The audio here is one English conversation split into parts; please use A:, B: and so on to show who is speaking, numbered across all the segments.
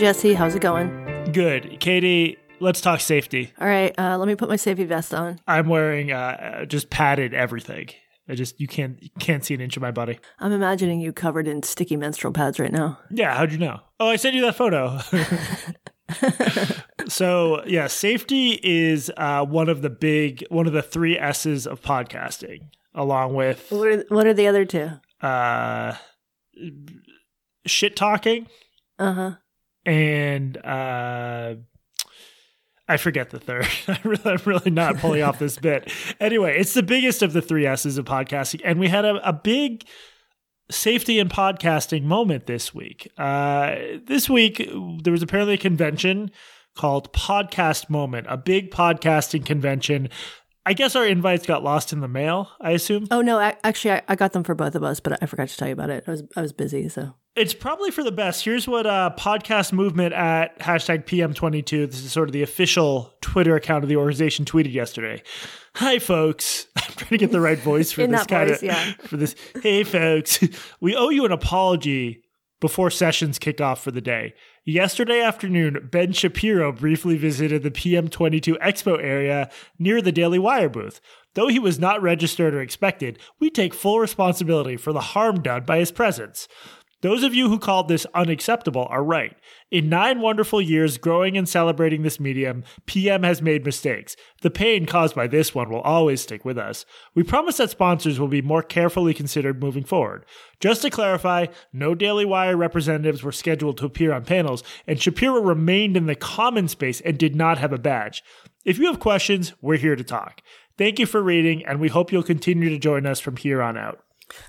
A: Jesse. How's it going?
B: Good. Katie, let's talk safety.
A: All right, uh, let me put my safety vest on.
B: I'm wearing uh, just padded everything. I just you can't you can't see an inch of my body.
A: I'm imagining you covered in sticky menstrual pads right now.
B: Yeah, how'd you know? Oh, I sent you that photo. so yeah, safety is uh, one of the big one of the three S's of podcasting, along with
A: What are what are the other two?
B: uh, shit talking
A: Uh huh.
B: And uh, I forget the third. I'm really not pulling off this bit. Anyway, it's the biggest of the three S's of podcasting, and we had a, a big safety and podcasting moment this week. Uh, this week, there was apparently a convention called Podcast Movement, a big podcasting convention. I guess our invites got lost in the mail. I assume
A: Oh no, I, actually, I, I got them for both of us, but I forgot to tell you about it. I was I was busy, so
B: it's probably for the best. Here's what uh, podcast movement at hashtag PM22. This is sort of the official Twitter account of the organization tweeted yesterday. Hi, folks. I'm trying to get the right voice for this kind
A: voice,
B: of
A: yeah.
B: for this. Hey, folks. We owe you an apology before sessions kick off for the day. Yesterday afternoon, Ben Shapiro briefly visited the PM22 Expo area near the Daily Wire booth. Though he was not registered or expected, we take full responsibility for the harm done by his presence. Those of you who called this unacceptable are right. In nine wonderful years growing and celebrating this medium, PM has made mistakes. The pain caused by this one will always stick with us. We promise that sponsors will be more carefully considered moving forward. Just to clarify, no Daily Wire representatives were scheduled to appear on panels, and Shapiro remained in the common space and did not have a badge. If you have questions, we're here to talk. Thank you for reading, and we hope you'll continue to join us from here on out.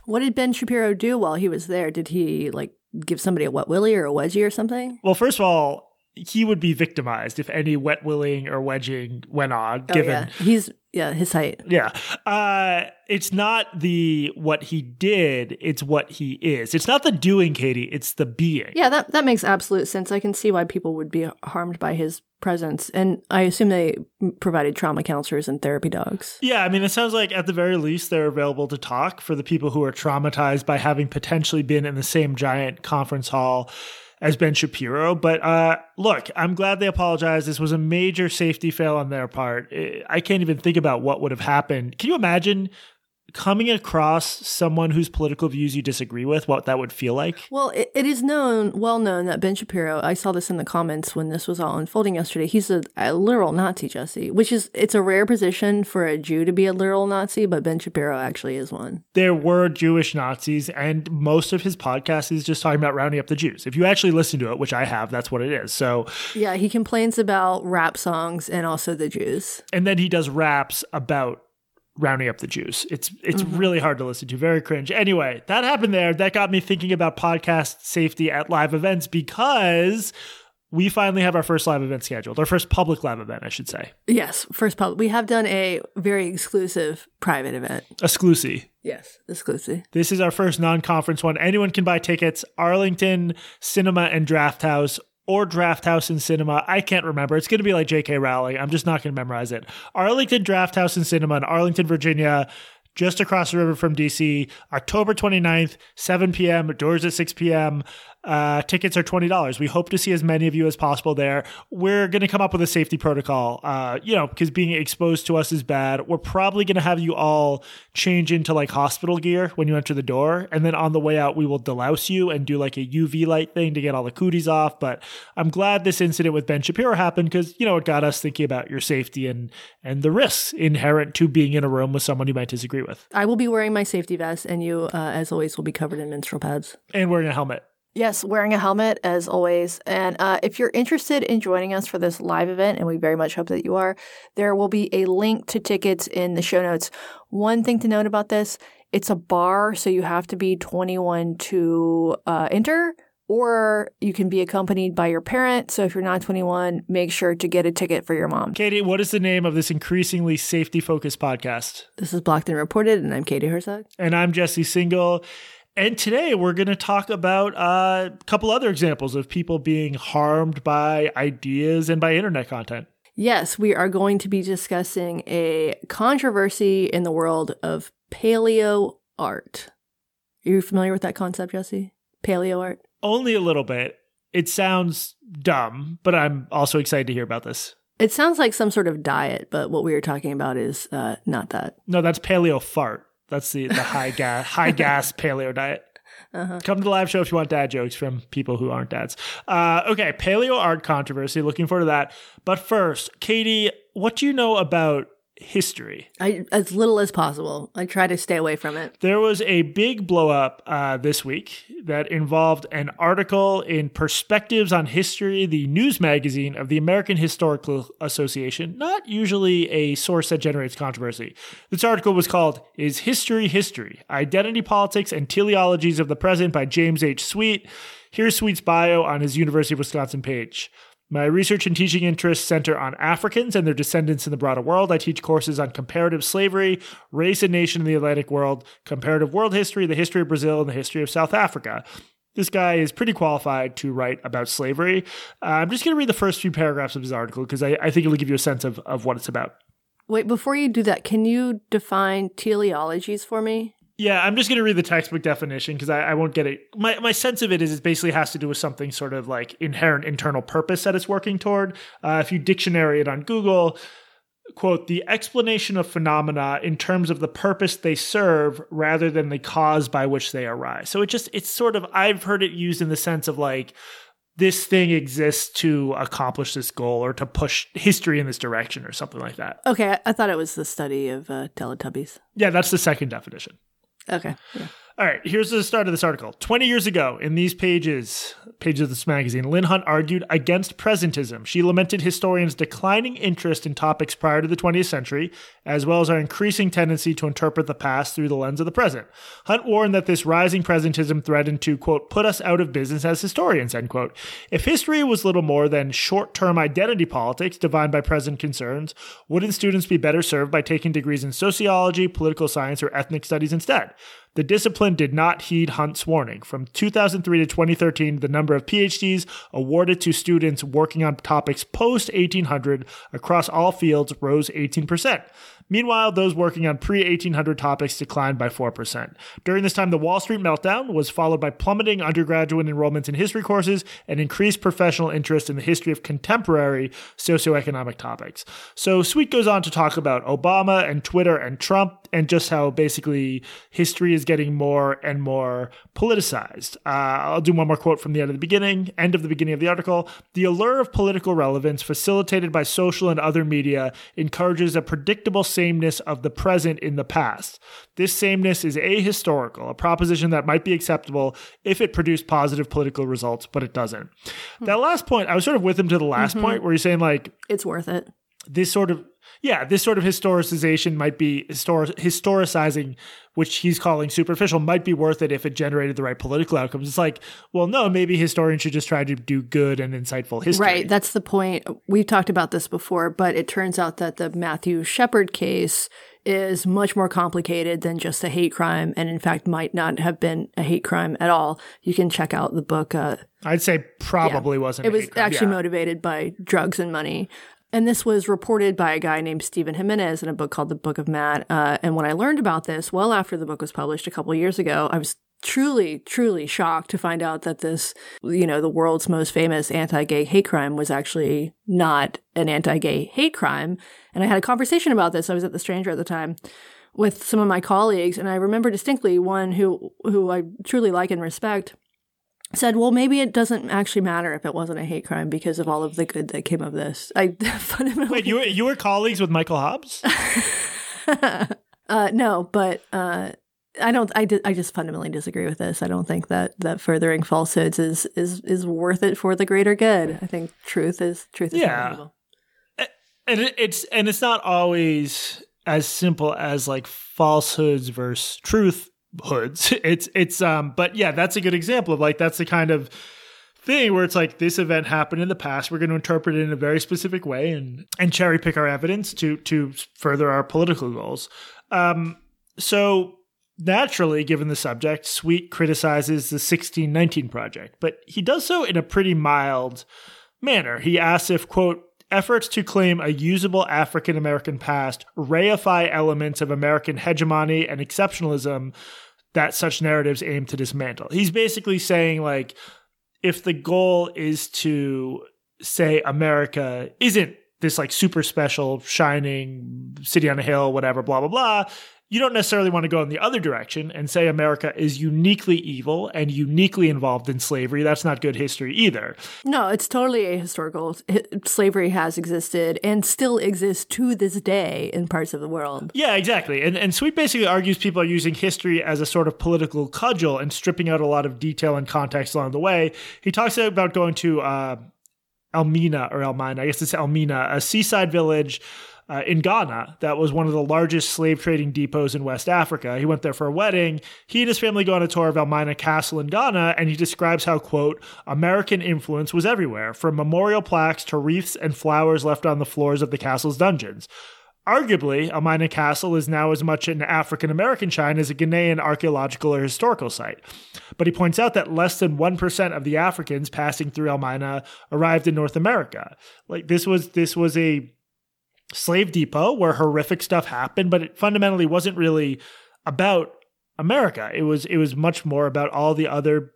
A: What did Ben Shapiro do while he was there? Did he like give somebody a wet willy or a wedgie or something?
B: Well, first of all, he would be victimized if any wet willing or wedging went on.
A: Oh
B: given,
A: yeah, he's yeah his height.
B: yeah, uh, it's not the what he did; it's what he is. It's not the doing, Katie. It's the being.
A: Yeah, that that makes absolute sense. I can see why people would be harmed by his presence, and I assume they provided trauma counselors and therapy dogs.
B: Yeah, I mean, it sounds like at the very least they're available to talk for the people who are traumatized by having potentially been in the same giant conference hall as Ben Shapiro. But uh, look, I'm glad they apologized. This was a major safety fail on their part. I- I can't even think about what would have happened. Can you imagine coming across someone whose political views you disagree with? What that would feel like?
A: Well, it, it is known, well known, that Ben Shapiro. I saw this in the comments when this was all unfolding yesterday. He's a, a literal Nazi, Jesse, which is it's a rare position for a Jew to be a literal Nazi, but Ben Shapiro actually is one.
B: there were Jewish Nazis, and most of his podcast is just talking about rounding up the Jews. If you actually listen to it, which I have, that's what it is. So,
A: Yeah, he complains about rap songs and also the Jews.
B: and then he does raps about rounding up the Jews. It's it's mm-hmm. really hard to listen to, very cringe. Anyway, that happened there. That got me thinking about podcast safety at live events because we finally have our first live event scheduled, our first public live event, I should say,
A: Yes, first public. We have done a very exclusive private event.
B: exclusive.
A: Yes, exclusive.
B: This is our first non-conference one. Anyone can buy tickets. Arlington Cinema and Draft House or Draft House and Cinema. I can't remember. It's going to be like J.K. Rowling. I'm just not going to memorize it. Arlington Draft House and Cinema in Arlington, Virginia. Just across the river from DC, October 29th, 7 p.m., doors at 6 p.m. Uh, tickets are $20. We hope to see as many of you as possible there. We're going to come up with a safety protocol, uh, you know, because being exposed to us is bad. We're probably going to have you all change into like hospital gear when you enter the door. And then on the way out, we will delouse you and do like a UV light thing to get all the cooties off. But I'm glad this incident with Ben Shapiro happened because, you know, it got us thinking about your safety and, and the risks inherent to being in a room with someone you might disagree with
A: I will be wearing my safety vest, and you, uh, as always, will be covered in menstrual pads.
B: and wearing a helmet.
A: Yes, wearing a helmet as always. And uh, if you're interested in joining us for this live event, and we very much hope that you are, there will be a link to tickets in the show notes. One thing to note about this it's a bar, so you have to be 21 to uh, enter, or you can be accompanied by your parent. So if you're not 21, make sure to get a ticket for your mom.
B: Katie, what is the name of this increasingly safety focused podcast?
A: This is Blocked and Reported, and I'm Katie Herzog.
B: And I'm Jesse Singal. And today we're going to talk about uh, a couple other examples of people being harmed by ideas and by internet content.
A: Yes, we are going to be discussing a controversy in the world of paleo art. Are you familiar with that concept, Jesse? Paleo art?
B: Only a little bit. it sounds dumb, but I'm also excited to hear about this.
A: It sounds like some sort of diet, but what we are talking about is uh, not that.
B: No, that's paleo fart. That's the, the high gas high gas paleo diet. Uh-huh. Come to the live show if you want dad jokes from people who aren't dads. Uh, okay, paleo art controversy. Looking forward to that. But first, Katie, what do you know about history.
A: I, as little as possible. I try to stay away from it.
B: There was a big blow up uh, this week that involved an article in Perspectives on History, the news magazine of the American Historical Association, not usually a source that generates controversy. This article was called Is History History? Identity Politics and Teleologies of the Present by James H. Sweet. Here's Sweet's bio on his University of Wisconsin page. My research and teaching interests center on Africans and their descendants in the broader world. I teach courses on comparative slavery, race and nation in the Atlantic world, comparative world history, the history of Brazil, and the history of South Africa. This guy is pretty qualified to write about slavery. Uh, I'm just going to read the first few paragraphs of his article because I, I think it'll give you a sense of, of what it's about.
A: Wait, before you do that, can you define teleologies for me?
B: Yeah, I'm just going to read the textbook definition because I, I, won't get it. My, my sense of it is it basically has to do with something sort of like inherent internal purpose that it's working toward. Uh, if you dictionary it on Google, quote, the explanation of phenomena in terms of the purpose they serve rather than the cause by which they arise. So it just, it's sort of, I've heard it used in the sense of like, this thing exists to accomplish this goal or to push history in this direction or something like that.
A: Okay, I thought it was the study of uh, Teletubbies.
B: Yeah, that's the second definition.
A: Okay. Yeah.
B: All right, here's the start of this article. 20 years ago, in these pages, pages of this magazine, Lynn Hunt argued against presentism. She lamented historians' declining interest in topics prior to the 20th century, as well as our increasing tendency to interpret the past through the lens of the present. Hunt warned that this rising presentism threatened to, quote, put us out of business as historians, end quote. If history was little more than short term identity politics defined by present concerns, wouldn't students be better served by taking degrees in sociology, political science, or ethnic studies instead? The discipline did not heed Hunt's warning. From 2003 to 2013, the number of PhDs awarded to students working on topics post 1800 across all fields rose 18%. Meanwhile, those working on pre 1800 topics declined by 4%. During this time, the Wall Street meltdown was followed by plummeting undergraduate enrollments in history courses and increased professional interest in the history of contemporary socioeconomic topics. So, Sweet goes on to talk about Obama and Twitter and Trump and just how basically history is getting more and more politicized. Uh, I'll do one more quote from the end of the beginning, end of the beginning of the article. The allure of political relevance, facilitated by social and other media, encourages a predictable sameness of the present in the past. This sameness is ahistorical, a proposition that might be acceptable if it produced positive political results, but it doesn't. Hmm. That last point, I was sort of with him to the last mm-hmm. point where he's saying, like,
A: it's worth it.
B: This sort of yeah, this sort of historicization might be histor- historicizing, which he's calling superficial, might be worth it if it generated the right political outcomes. It's like, well, no, maybe historians should just try to do good and insightful history.
A: Right. That's the point. We've talked about this before, but it turns out that the Matthew Shepard case is much more complicated than just a hate crime, and in fact, might not have been a hate crime at all. You can check out the book. Uh,
B: I'd say probably yeah. wasn't.
A: It was actually yeah. motivated by drugs and money. And this was reported by a guy named Stephen Jimenez in a book called The Book of Matt. Uh, and when I learned about this, well after the book was published a couple years ago, I was truly, truly shocked to find out that this, you know, the world's most famous anti-gay hate crime was actually not an anti-gay hate crime. And I had a conversation about this. I was at the Stranger at the time with some of my colleagues, and I remember distinctly one who who I truly like and respect said, well, maybe it doesn't actually matter if it wasn't a hate crime because of all of the good that came of this. I
B: fundamentally wait. You were, you were colleagues with Michael Hobbs?
A: uh, no, but uh, I don't. I, di- I just fundamentally disagree with this. I don't think that that furthering falsehoods is is is worth it for the greater good. I think truth is truth is
B: yeah. And it's and it's not always as simple as like falsehoods versus truth hoods. It's it's um but yeah, that's a good example of like that's the kind of thing where it's like this event happened in the past. We're going to interpret it in a very specific way and and cherry pick our evidence to to further our political goals. Um so naturally given the subject sweet criticizes the 1619 project but he does so in a pretty mild manner. He asks if quote efforts to claim a usable African American past reify elements of American hegemony and exceptionalism that such narratives aim to dismantle. He's basically saying, like, if the goal is to say America isn't this like super special, shining city on a hill, whatever, blah, blah, blah, you don't necessarily want to go in the other direction and say America is uniquely evil and uniquely involved in slavery. That's not good history either.
A: No, it's totally ahistorical. Slavery has existed and still exists to this day in parts of the world.
B: Yeah, exactly. And and Sweet basically argues people are using history as a sort of political cudgel and stripping out a lot of detail and context along the way. He talks about going to uh, Elmina or Elmina, I guess it's Elmina, a seaside village uh, in Ghana that was one of the largest slave trading depots in West Africa. He went there for a wedding. He and his family go on a tour of Elmina Castle in Ghana, and he describes how, quote, American influence was everywhere, from memorial plaques to wreaths and flowers left on the floors of the castle's dungeons. Arguably, Elmina Castle is now as much an African American shrine as a Ghanaian archaeological or historical site. But he points out that less than 1% of the Africans passing through Elmina arrived in North America. Like this was this was a slave depot where horrific stuff happened, but it fundamentally wasn't really about America. It was it was much more about all the other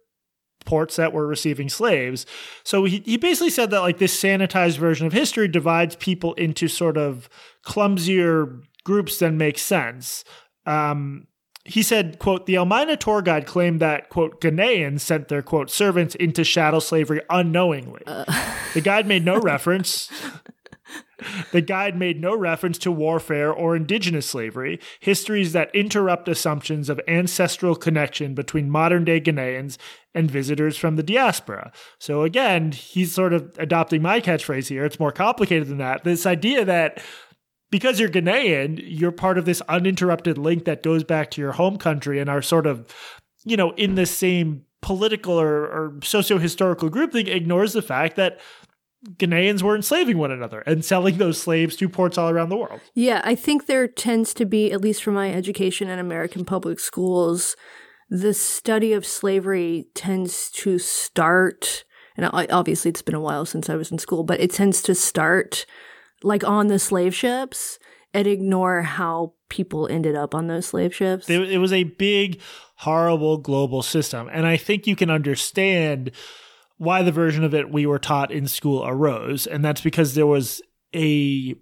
B: ports that were receiving slaves. So he, he basically said that like this sanitized version of history divides people into sort of clumsier groups than makes sense. Um, he said, quote, the Elmina tour guide claimed that, quote, Ghanaians sent their, quote, servants into chattel slavery unknowingly. Uh. The guide made no reference the guide made no reference to warfare or indigenous slavery, histories that interrupt assumptions of ancestral connection between modern day Ghanaians and visitors from the diaspora. So again, he's sort of adopting my catchphrase here. It's more complicated than that. This idea that because you're Ghanaian, you're part of this uninterrupted link that goes back to your home country and are sort of, you know, in the same political or, or socio-historical group thing ignores the fact that Ghanaians were enslaving one another and selling those slaves to ports all around the world.
A: Yeah, I think there tends to be, at least from my education in American public schools, the study of slavery tends to start, and obviously it's been a while since I was in school, but it tends to start like on the slave ships and ignore how people ended up on those slave ships.
B: It was a big, horrible global system. And I think you can understand why the version of it we were taught in school arose. And that's because there was a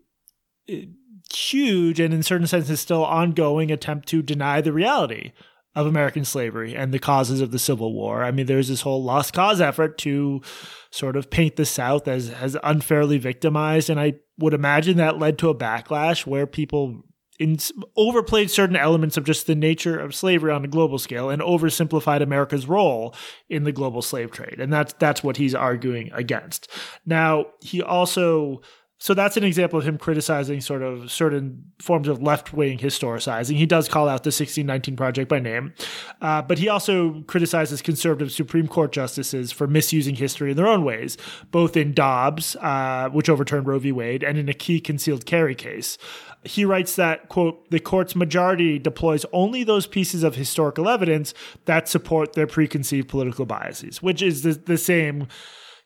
B: huge and in certain senses still ongoing attempt to deny the reality of American slavery and the causes of the Civil War. I mean, there's this whole lost cause effort to sort of paint the South as, as unfairly victimized. And I would imagine that led to a backlash where people in, overplayed certain elements of just the nature of slavery on a global scale and oversimplified America's role in the global slave trade. And that's that's what he's arguing against. Now, he also so that's an example of him criticizing sort of certain forms of left wing historicizing. He does call out the 1619 Project by name, uh, but he also criticizes conservative Supreme Court justices for misusing history in their own ways, both in Dobbs, uh, which overturned Roe v. Wade, and in a key concealed carry case he writes that quote the court's majority deploys only those pieces of historical evidence that support their preconceived political biases which is the, the same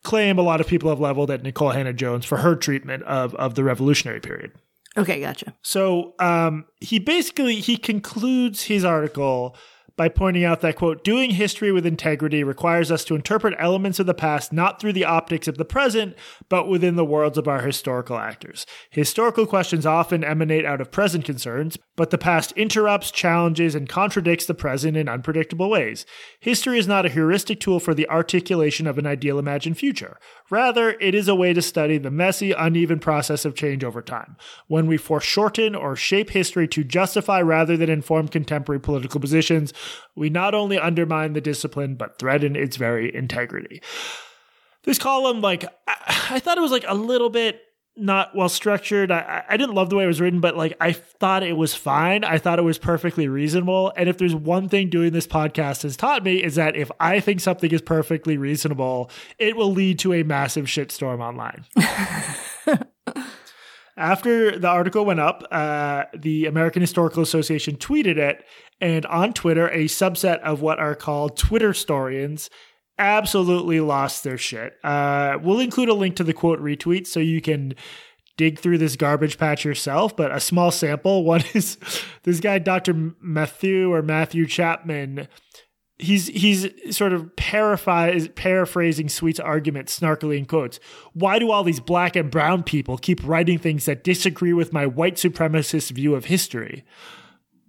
B: claim a lot of people have leveled at Nicole hannah-jones for her treatment of, of the revolutionary period.
A: Okay gotcha.
B: So um, he basically he concludes his article by pointing out that, quote, doing history with integrity requires us to interpret elements of the past not through the optics of the present, but within the worlds of our historical actors. Historical questions often emanate out of present concerns, but the past interrupts, challenges, and contradicts the present in unpredictable ways. History is not a heuristic tool for the articulation of an ideal imagined future. Rather, it is a way to study the messy, uneven process of change over time. When we foreshorten or shape history to justify rather than inform contemporary political positions, we not only undermine the discipline, but threaten its very integrity. This column, like, I, thought it was like a little bit not well structured. I, I didn't love the way it was written, but like I thought it was fine. I thought it was perfectly reasonable. And if there's one thing doing this podcast has taught me is that if I think something is perfectly reasonable, it will lead to a massive shitstorm online. After the article went up, uh, the American Historical Association tweeted it, and on Twitter, a subset of what are called Twitter storians absolutely lost their shit. Uh, we'll include a link to the quote retweet so you can dig through this garbage patch yourself, but a small sample. One is this guy, Dr. Matthew or Matthew Chapman, he's he's sort of paraphrasing Sweet's argument snarkily in quotes. Why do all these black and brown people keep writing things that disagree with my white supremacist view of history?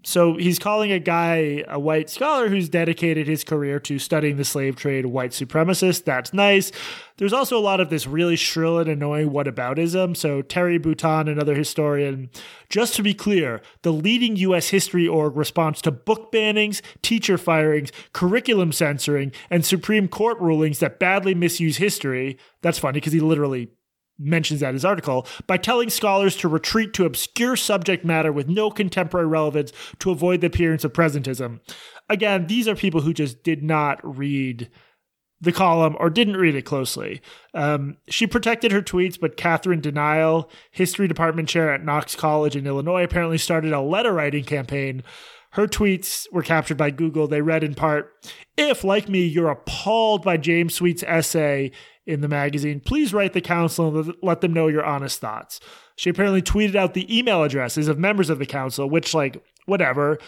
B: So he's calling a guy a white scholar who's dedicated his career to studying the slave trade, white supremacist. That's nice. There's also a lot of this really shrill and annoying whataboutism. So Terry Bouton, another historian, just to be clear, the leading U.S. history org responds to book bannings, teacher firings, curriculum censoring, and Supreme Court rulings that badly misuse history. That's funny because he literally mentions that in his article by telling scholars to retreat to obscure subject matter with no contemporary relevance to avoid the appearance of presentism. Again, these are people who just did not read the column or didn't read it closely. Um, she protected her tweets, but Catherine Denial, history department chair at Knox College in Illinois, apparently started a letter writing campaign. Her tweets were captured by Google. They read in part If, like me, you're appalled by James Sweet's essay in the magazine, please write the council and let them know your honest thoughts. She apparently tweeted out the email addresses of members of the council, which, like, whatever.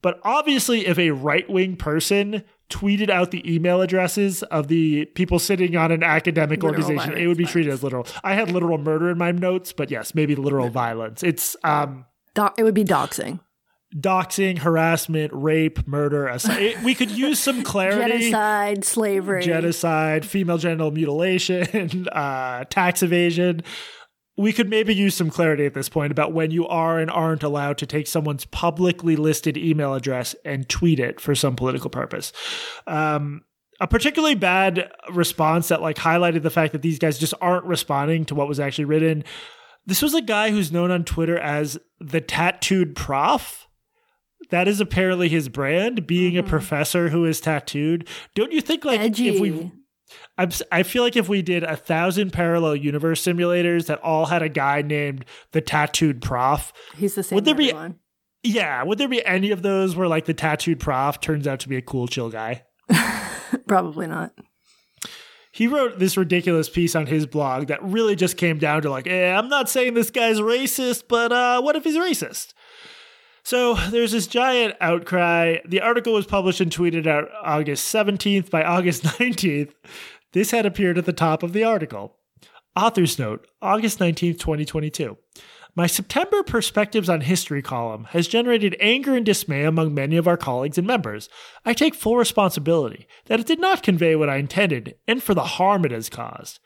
B: But obviously, if a right wing person tweeted out the email addresses of the people sitting on an academic literal organization, it would be treated as literal. I had literal murder in my notes, but yes, maybe literal violence. It's um,
A: Do- it would be doxing
B: doxing, harassment, rape, murder. We could use some clarity.
A: Genocide, slavery,
B: genocide, female genital mutilation, uh, tax evasion. We could maybe use some clarity at this point about when you are and aren't allowed to take someone's publicly listed email address and tweet it for some political purpose. Um, a particularly bad response that like highlighted the fact that these guys just aren't responding to what was actually written. This was a guy who's known on Twitter as the tattooed prof that is apparently his brand, being mm-hmm. a professor who is tattooed. Don't you think like
A: Edgy.
B: if we I'm, I feel like if we did a thousand parallel universe simulators that all had a guy named the tattooed prof,
A: he's the same. Would there be? Everyone.
B: Yeah, would there be any of those where like the tattooed prof turns out to be a cool chill guy?
A: Probably not.
B: He wrote this ridiculous piece on his blog that really just came down to like, eh, I'm not saying this guy's racist, but uh, what if he's racist? So there's this giant outcry. The article was published and tweeted out August 17th. By August 19th, this had appeared at the top of the article. Author's note August 19th, 2022. My September Perspectives on History column has generated anger and dismay among many of our colleagues and members. I take full responsibility that it did not convey what I intended and for the harm it has caused.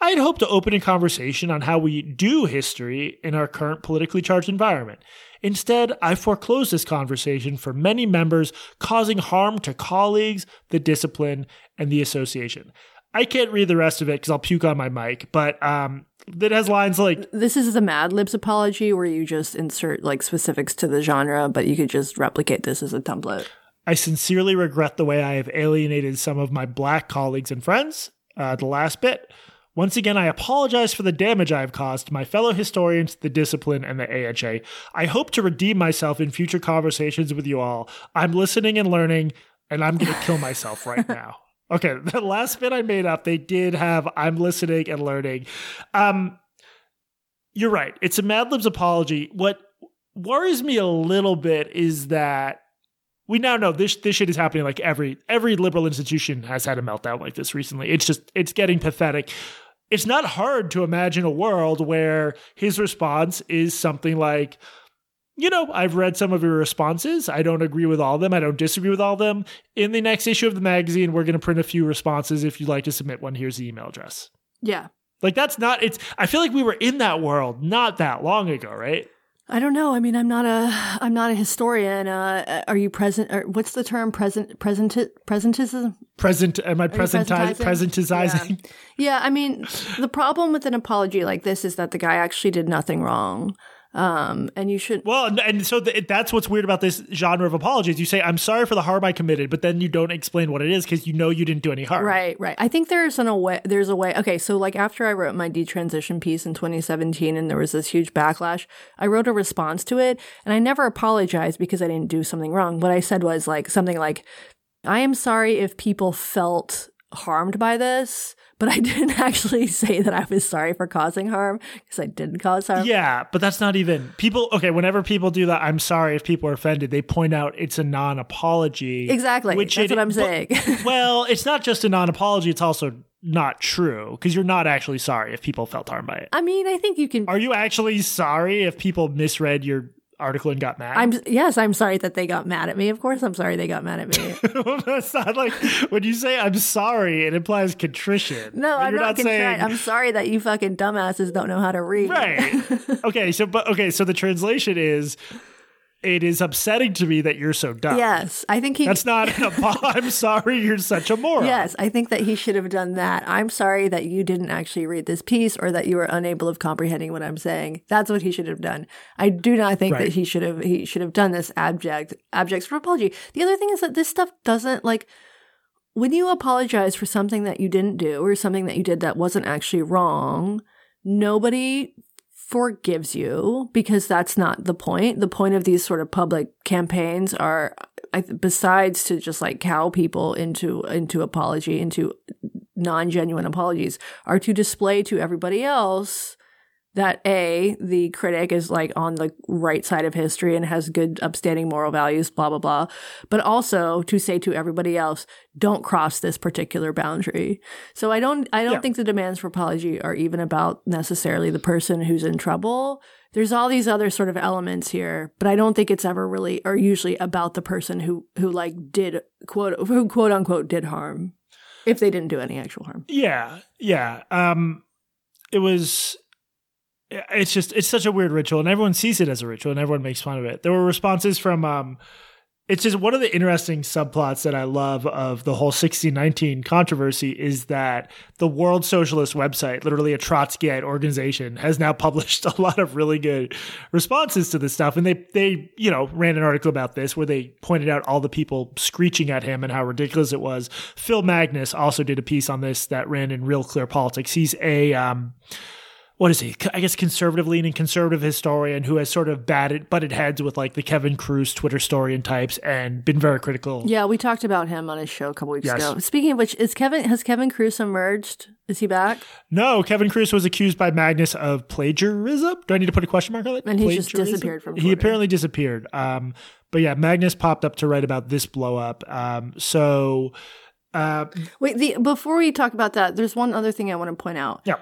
B: I had hoped to open a conversation on how we do history in our current politically charged environment. Instead, I foreclosed this conversation for many members, causing harm to colleagues, the discipline, and the association. I can't read the rest of it because I'll puke on my mic, but um, it has lines like
A: This is the Mad Libs apology where you just insert like specifics to the genre, but you could just replicate this as a template.
B: I sincerely regret the way I have alienated some of my black colleagues and friends. Uh, the last bit. Once again, I apologize for the damage I have caused my fellow historians, the discipline, and the AHA. I hope to redeem myself in future conversations with you all. I'm listening and learning, and I'm going to kill myself right now. Okay, the last bit I made up, they did have I'm listening and learning. Um, you're right. It's a Mad Libs apology. What worries me a little bit is that we now know this this shit is happening like every every liberal institution has had a meltdown like this recently. It's just it's getting pathetic it's not hard to imagine a world where his response is something like, you know, I've read some of your responses. I don't agree with all of them. I don't disagree with all of them. In the next issue of the magazine, we're going to print a few responses. If you'd like to submit one, here's the email address.
A: Yeah.
B: Like that's not, it's, I feel like we were in that world not that long ago, right?
A: I don't know. I mean, I'm not a I'm not a historian. Uh, are you present? Or what's the term? Present present presentism?
B: Present? Am I presentizing? Presentizing?
A: Yeah. yeah. I mean, the problem with an apology like this is that the guy actually did nothing wrong. Um, and you should.
B: Well, and so the, that's what's weird about this genre of apologies. You say, I'm sorry for the harm I committed, but then you don't explain what it is because you know you didn't do any harm.
A: Right, right. I think there's an a way, there's a way. Okay, so like after I wrote my detransition piece in 2017 and there was this huge backlash, I wrote a response to it and I never apologized because I didn't do something wrong. What I said was like something like, I am sorry if people felt harmed by this, but I didn't actually say that I was sorry for causing harm because I didn't cause harm.
B: Yeah, but that's not even people. Okay, whenever people do that, I'm sorry if people are offended. They point out it's a non-apology.
A: Exactly. Which that's it, what I'm saying.
B: But, well, it's not just a non-apology. It's also not true because you're not actually sorry if people felt harmed by it.
A: I mean, I think you can.
B: Are you actually sorry if people misread your article and got mad?
A: I'm yes, I'm sorry that they got mad at me. Of course, I'm sorry they got mad at me.
B: well, that's not like when you say I'm sorry, it implies contrition.
A: No, I'm not, not. Saying, I'm sorry that you fucking dumbasses don't know how to read.
B: Right. okay. So, but okay. So the translation is it is upsetting to me that you're so dumb.
A: Yes, I think he.
B: That's not. An, I'm sorry, you're such a moron.
A: Yes, I think that he should have done that. I'm sorry that you didn't actually read this piece or that you were unable of comprehending what I'm saying. That's what he should have done. I do not think right. that he should have. He should have done this abject abject for apology. The other thing is that this stuff doesn't like when you apologize for something that you didn't do or something that you did that wasn't actually wrong. Nobody forgives you because that's not the point. The point of these sort of public campaigns are besides to just like cow people into into apology into non-genuine apologies are to display to everybody else that a the critic is like on the right side of history and has good upstanding moral values blah blah blah. But also to say to everybody else don't cross this particular boundary. So i don't i don't yeah. think the demands for apology are even about necessarily the person who's in trouble. There's all these other sort of elements here but i don't think it's ever really or usually about the person who who like did quote who quote unquote did harm if they didn't do any actual harm.
B: Yeah yeah um it was it's just it's such a weird ritual and everyone sees it as a ritual and everyone makes fun of it there were responses from um it's just one of the interesting subplots that I love of the whole 1619 controversy is that the World Socialist website, literally a Trotskyite organization, has now published a lot of really good responses to this stuff. And they, they, you know, ran an article about this where they pointed out all the people screeching at him and how ridiculous it was. Phil Magness also did a piece on this that ran in Real Clear Politics. He's a, um, what is he? I guess conservative leaning conservative historian who has sort of batted butted heads with like the Kevin Kruse Twitter story and types and been very critical.
A: Yeah, we talked about him on his show a couple weeks yes. ago. Speaking of which, is Kevin has Kevin Kruse emerged? Is he back?
B: No, Kevin Kruse was accused by Magness of plagiarism. Do I need to put a question mark on it?
A: And he just disappeared from. Twitter.
B: He apparently disappeared. Um, but yeah, Magness popped up to write about this blow up. Um, so. Uh,
A: Wait, the, before we talk about that, there's one other thing I want to point out.
B: Yeah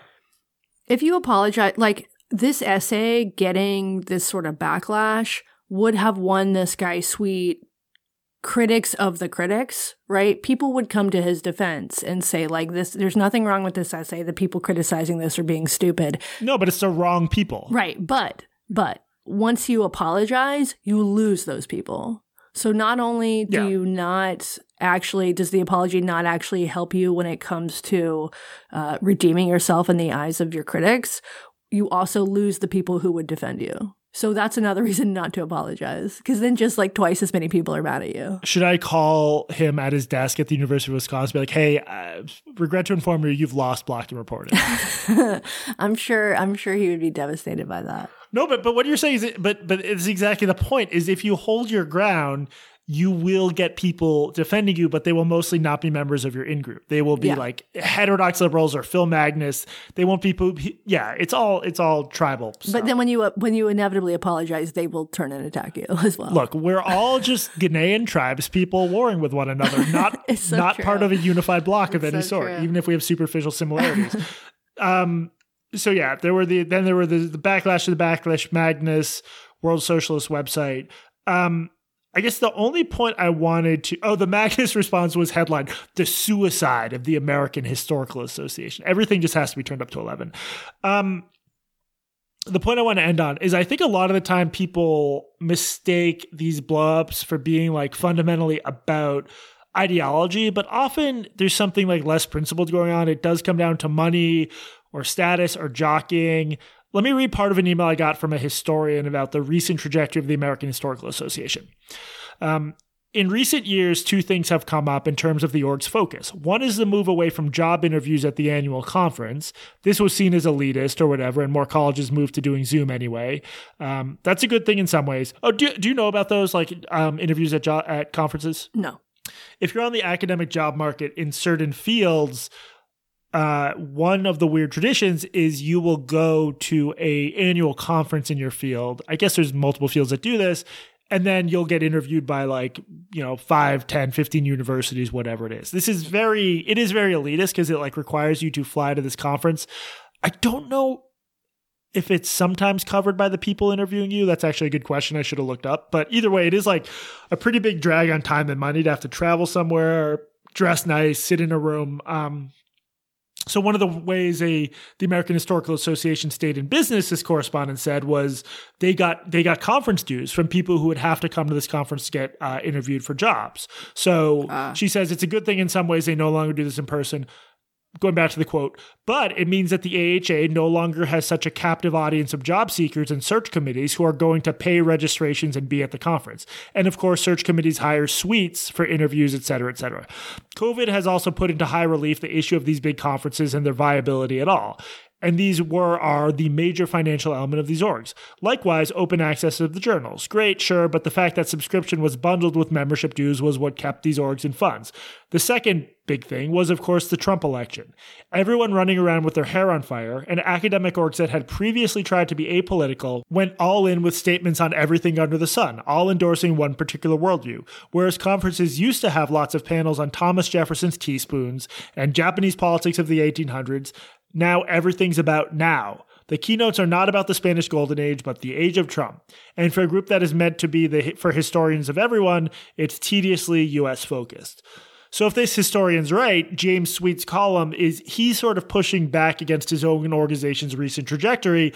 A: if you apologize, like this essay getting this sort of backlash would have won this guy sweet critics of the critics, right? People would come to his defense and say, like, this, there's nothing wrong with this essay. The people criticizing this are being stupid.
B: No, but it's the wrong people.
A: Right. But, but once you apologize, you lose those people. So not only do yeah. you not actually, does the apology not actually help you when it comes to uh, redeeming yourself in the eyes of your critics, you also lose the people who would defend you. So that's another reason not to apologize because then just like twice as many people are mad at you.
B: Should I call him at his desk at the University of Wisconsin be like, hey, uh, regret to inform you, you've lost blocked and reported?
A: I'm sure, I'm sure he would be devastated by that.
B: No, but but what you're saying is, but but it's exactly the point. Is if you hold your ground, you will get people defending you, but they will mostly not be members of your in group. They will be yeah. like heterodox liberals or Phil Magness. They won't be. People. Yeah, it's all it's all tribal.
A: Stuff. But then when you when you inevitably apologize, they will turn and attack you as well.
B: Look, we're all just Ghanaian tribes, people warring with one another, not so not true. part of a unified block of any so sort, true. even if we have superficial similarities. um. So yeah, there were the then there were the, the backlash to the backlash Magness World Socialist website. Um I guess the only point I wanted to oh the Magness response was headline the suicide of the American Historical Association. Everything just has to be turned up to eleven. Um, the point I want to end on is I think a lot of the time people mistake these blowups for being like fundamentally about ideology, but often there's something like less principled going on. It does come down to money or status or jockeying. Let me read part of an email I got from a historian about the recent trajectory of the American Historical Association. Um, in recent years, two things have come up in terms of the org's focus. One is the move away from job interviews at the annual conference. This was seen as elitist or whatever, and more colleges moved to doing Zoom anyway. Um, that's a good thing in some ways. Oh, do, do you know about those like um, interviews at jo- at conferences?
A: No.
B: if you're on the academic job market in certain fields, uh, one of the weird traditions is you will go to a annual conference in your field. I guess there's multiple fields that do this. And then you'll get interviewed by like, you know, 5, 10, 15 universities, whatever it is. This is very, it is very elitist because it like requires you to fly to this conference. I don't know if it's sometimes covered by the people interviewing you. That's actually a good question. I should have looked up. But either way, it is like a pretty big drag on time and money to have to travel somewhere, dress nice, sit in a room. Um, so one of the ways a the American Historical Association stayed in business, this correspondent said, was they got they got conference dues from people who would have to come to this conference to get uh, interviewed for jobs. So uh. she says it's a good thing in some ways they no longer do this in person going back to the quote, but it means that the AHA no longer has such a captive audience of job seekers and search committees who are going to pay registrations and be at the conference. And of course, search committees hire suites for interviews, et cetera, et cetera. COVID has also put into high relief the issue of these big conferences and their viability at all and these were are the major financial element of these orgs. Likewise, open access of the journals. Great, sure, but the fact that subscription was bundled with membership dues was what kept these orgs in funds. The second big thing was, of course, the Trump election. Everyone running around with their hair on fire, and academic orgs that had previously tried to be apolitical went all in with statements on everything under the sun, all endorsing one particular worldview. Whereas conferences used to have lots of panels on Thomas Jefferson's teaspoons and Japanese politics of the 1800s, now everything's about now. The keynotes are not about the Spanish Golden Age, but the age of Trump. And for a group that is meant to be the for historians of everyone, it's tediously US focused. So if this historian's right, James Sweet's column is he's sort of pushing back against his own organization's recent trajectory.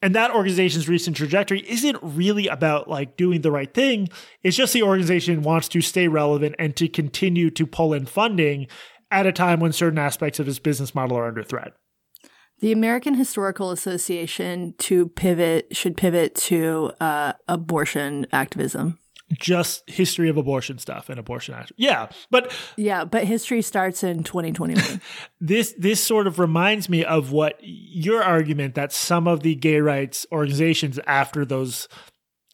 B: And that organization's recent trajectory isn't really about like doing the right thing. It's just the organization wants to stay relevant and to continue to pull in funding at a time when certain aspects of its business model are under threat.
A: The American Historical Association to pivot should pivot to uh, abortion activism.
B: Just history of abortion stuff and abortion act. Yeah, but
A: yeah, but history starts in 2021.
B: this this sort of reminds me of what your argument that some of the gay rights organizations after those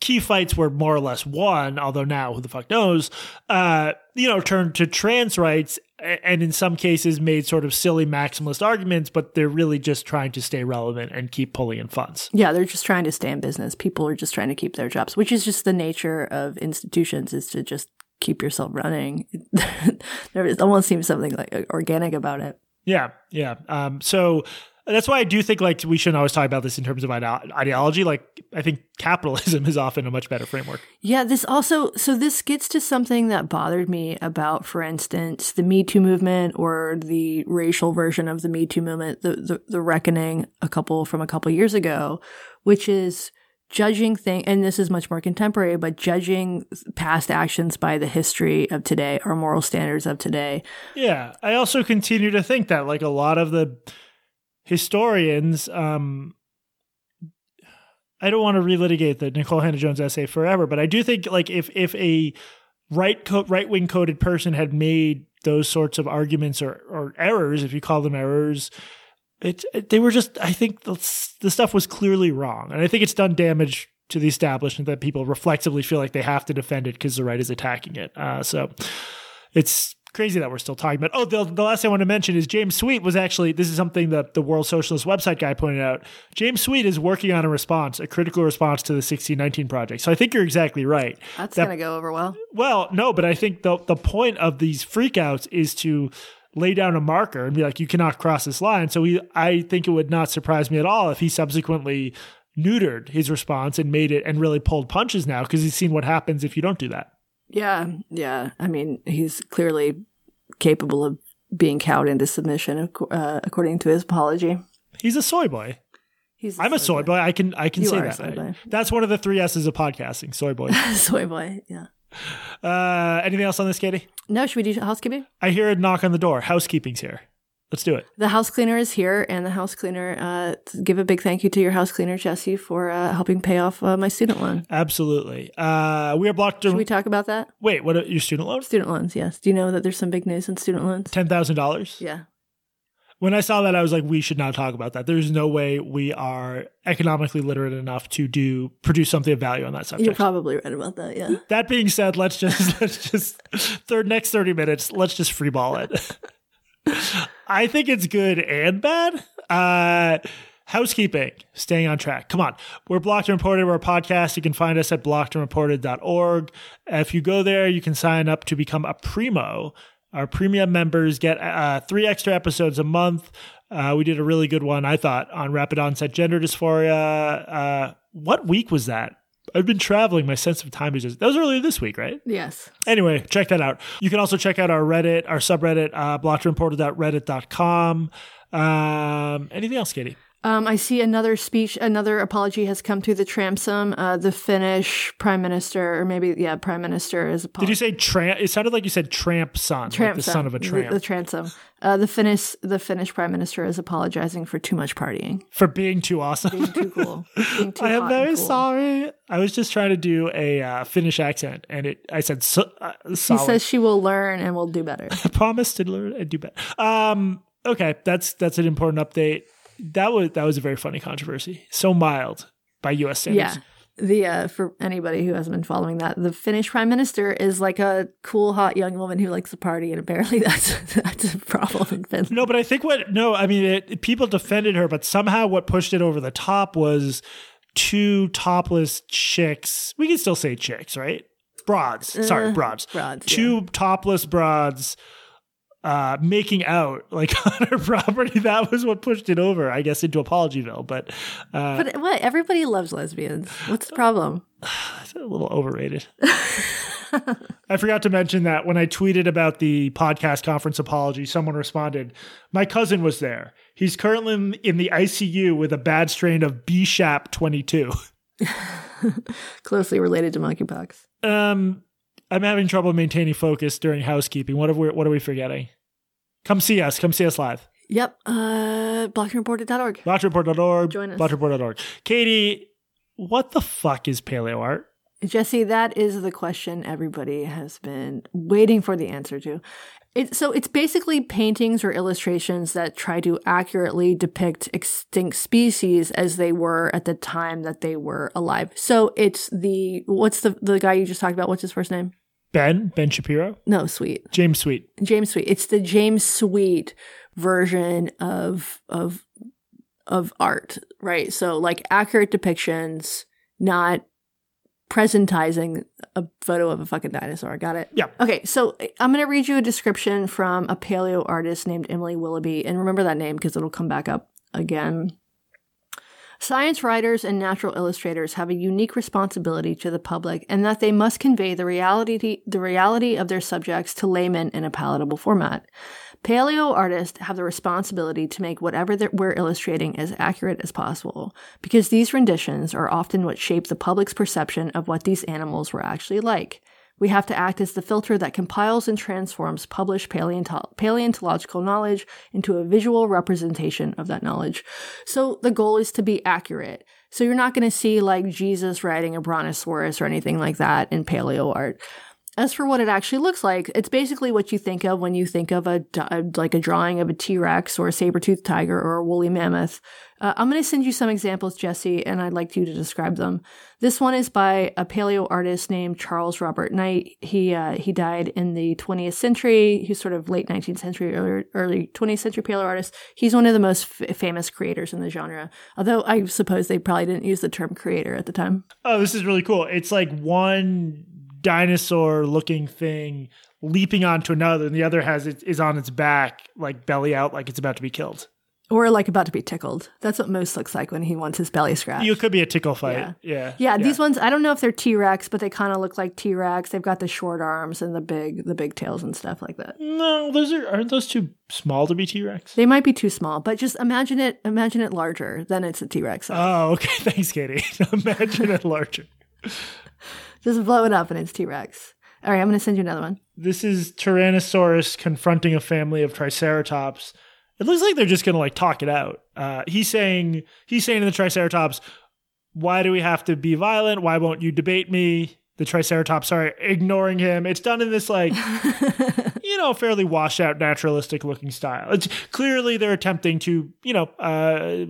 B: key fights were more or less won, although now who the fuck knows, uh, you know, turned to trans rights and in some cases made sort of silly maximalist arguments, but they're really just trying to stay relevant and keep pulling in funds.
A: Yeah, they're just trying to stay in business. People are just trying to keep their jobs, which is just the nature of institutions is to just keep yourself running. there almost seems something like organic about it.
B: Yeah, yeah. Um, so that's why I do think like we shouldn't always talk about this in terms of ideology. Like I think capitalism is often a much better framework.
A: Yeah, this also so this gets to something that bothered me about, for instance, the Me Too movement or the racial version of the Me Too movement, the the, the reckoning a couple from a couple years ago, which is judging thing and this is much more contemporary but judging past actions by the history of today or moral standards of today
B: yeah i also continue to think that like a lot of the historians, um, I don't want to relitigate the Nicole Hannah-Jones essay forever, but I do think like if if a right co- right wing coded person had made those sorts of arguments or or errors, if you call them errors, it, it they were just I think the, the stuff was clearly wrong, and I think it's done damage to the establishment that people reflexively feel like they have to defend it because the right is attacking it. Uh, so it's crazy that we're still talking about. Oh, the, the last thing I want to mention is James Sweet was actually, this is something that the World Socialist website guy pointed out. James Sweet is working on a response, a critical response to the 1619 project. So I think you're exactly right.
A: That's that, going to go over well.
B: Well, no, but I think the, the point of these freakouts is to lay down a marker and be like, you cannot cross this line. So he, I think it would not surprise me at all if he subsequently neutered his response and made it and really pulled punches now because he's seen what happens if you don't do that.
A: Yeah, yeah. I mean, he's clearly capable of being cowed into submission, uh, according to his apology.
B: He's a soy boy. He's I'm a soy boy. boy. I can I can you say that. That's one of the three S's of podcasting. Soy boy.
A: soy boy. Yeah.
B: Uh, anything else on this, Katie?
A: No. Should we do housekeeping?
B: I hear a knock on the door. Housekeeping's here. Let's do it.
A: The house cleaner is here, and the house cleaner. Uh, give a big thank you to your house cleaner, Jesse, for uh, helping pay off uh, my student loan.
B: Absolutely. Uh, we are blocked.
A: Should we talk about that?
B: Wait, what? Are, Your student loan?
A: Student loans. Yes. Do you know that there's some big news in student loans?
B: Ten thousand dollars.
A: Yeah.
B: When I saw that, I was like, we should not talk about that. There's no way we are economically literate enough to do produce something of value on that subject.
A: You're probably right about that. Yeah.
B: that being said, let's just let's just third next 30 minutes, let's just freeball it. I think it's good and bad. Uh housekeeping, staying on track. Come on. We're Blocked and Reported. We're a podcast. You can find us at blockedandreported.org. If you go there, you can sign up to become a primo. Our premium members get uh, three extra episodes a month. Uh, we did a really good one, I thought, on rapid onset gender dysphoria. Uh, what week was that? I've been traveling. My sense of time is just, that was earlier this week, right?
A: Yes.
B: Anyway, check that out. You can also check out our Reddit, our subreddit, uh, blockedandreported.reddit.com. Um, anything else, Katie?
A: Um, I see another speech, another apology has come through the transom. Uh, the Finnish prime minister, or maybe yeah, prime minister is. Apologizing.
B: Did you say tramp? It sounded like you said tramp son, tramp like the son of a tramp.
A: The, the transom. Uh, the Finnish, the Finnish prime minister is apologizing for too much partying,
B: for being too awesome,
A: being too cool. Being too
B: I am very
A: cool.
B: sorry. I was just trying to do a uh, Finnish accent, and it. I said so, uh,
A: He says she will learn and will do better.
B: I promise to learn and do better. Um. Okay, that's that's an important update that was that was a very funny controversy. So mild by U.S. standards.
A: Yeah. The uh, for anybody who hasn't been following that, the Finnish prime minister is like a cool, hot young woman who likes to party, and apparently that's that's a problem in Finland.
B: No, but I think what no, I mean, it, people defended her, but somehow what pushed it over the top was two topless chicks. We can still say chicks, right? Broads. Sorry, broads.
A: Uh, broads.
B: Two
A: yeah.
B: topless broads uh, making out like on her property. That was what pushed it over, I guess, into Apologyville. But uh,
A: but what? Everybody loves lesbians. What's the problem?
B: It's a little overrated. I forgot to mention that when I tweeted about the podcast conference apology, someone responded, My cousin was there. He's currently in the ICU with a bad strain of B Shap 22.
A: Closely related to monkeypox.
B: Um, I'm having trouble maintaining focus during housekeeping. What are we, what are we forgetting? Come see us. Come see us live.
A: Yep. Uh, blockedandreported.org.
B: Blockedandreported.org.
A: Join us.
B: Blockedandreported.org. Katie, what the fuck is paleo art?
A: Jesse, that is the question everybody has been waiting for the answer to. It, so it's basically paintings or illustrations that try to accurately depict extinct species as they were at the time that they were alive. So it's the what's the the guy you just talked about? What's his first name?
B: Ben Ben Shapiro.
A: No, Sweet.
B: James Sweet.
A: James Sweet. It's the James Sweet version of of of art, right? So like accurate depictions, not presentizing a photo of a fucking dinosaur. Got it?
B: Yeah.
A: Okay, so I'm going to read you a description from a paleo artist named Emily Willoughby. And remember that name because it'll come back up again. Science writers and natural illustrators have a unique responsibility to the public and that they must convey the reality, the reality of their subjects to laymen in a palatable format. Paleo artists have the responsibility to make whatever that we're illustrating as accurate as possible, because these renditions are often what shape the public's perception of what these animals were actually like. We have to act as the filter that compiles and transforms published paleonto- paleontological knowledge into a visual representation of that knowledge. So the goal is to be accurate. So you're not going to see like Jesus riding a brontosaurus or anything like that in paleo art. As for what it actually looks like, it's basically what you think of when you think of a like a drawing of a T-Rex or a saber-toothed tiger or a woolly mammoth. Uh, I'm going to send you some examples, Jesse, and I'd like you to describe them. This one is by a paleo artist named Charles Robert Knight. He uh, he died in the 20th century. He's sort of late 19th century, early, early 20th century paleo artist. He's one of the most f- famous creators in the genre. Although I suppose they probably didn't use the term creator at the time.
B: Oh, this is really cool. It's like one dinosaur looking thing leaping onto another and the other has it is on its back like belly out like it's about to be killed.
A: Or like about to be tickled. That's what moose looks like when he wants his belly scratched.
B: You could be a tickle fight. Yeah.
A: Yeah, yeah, yeah. these ones i don't know if they're t-rex but they kind of look like t-rex. They've got the short arms and the big the big tails and stuff like that.
B: No those are aren't those too small to be t-rex?
A: They might be too small but just imagine it imagine it larger then it's a t-rex.
B: Oh okay. Thanks katie. Imagine it larger
A: just blow it up and it's T Rex. All right, I'm going to send you another one.
B: This is Tyrannosaurus confronting a family of Triceratops. It looks like they're just going to like talk it out. Uh, he's saying he's saying to the Triceratops, "Why do we have to be violent? Why won't you debate me?" the Triceratops are ignoring him. It's done in this like you know fairly washed out naturalistic looking style. It's clearly they're attempting to you know uh,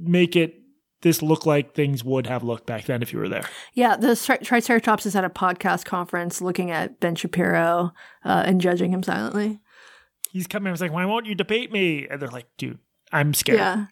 B: make it this look like things would have looked back then if you were there.
A: Yeah, the tri- Triceratops is at a podcast conference looking at Ben Shapiro uh, and judging him silently.
B: He's coming. I was like, "Why won't you debate me?" And they're like, "Dude, I'm scared."
A: Yeah.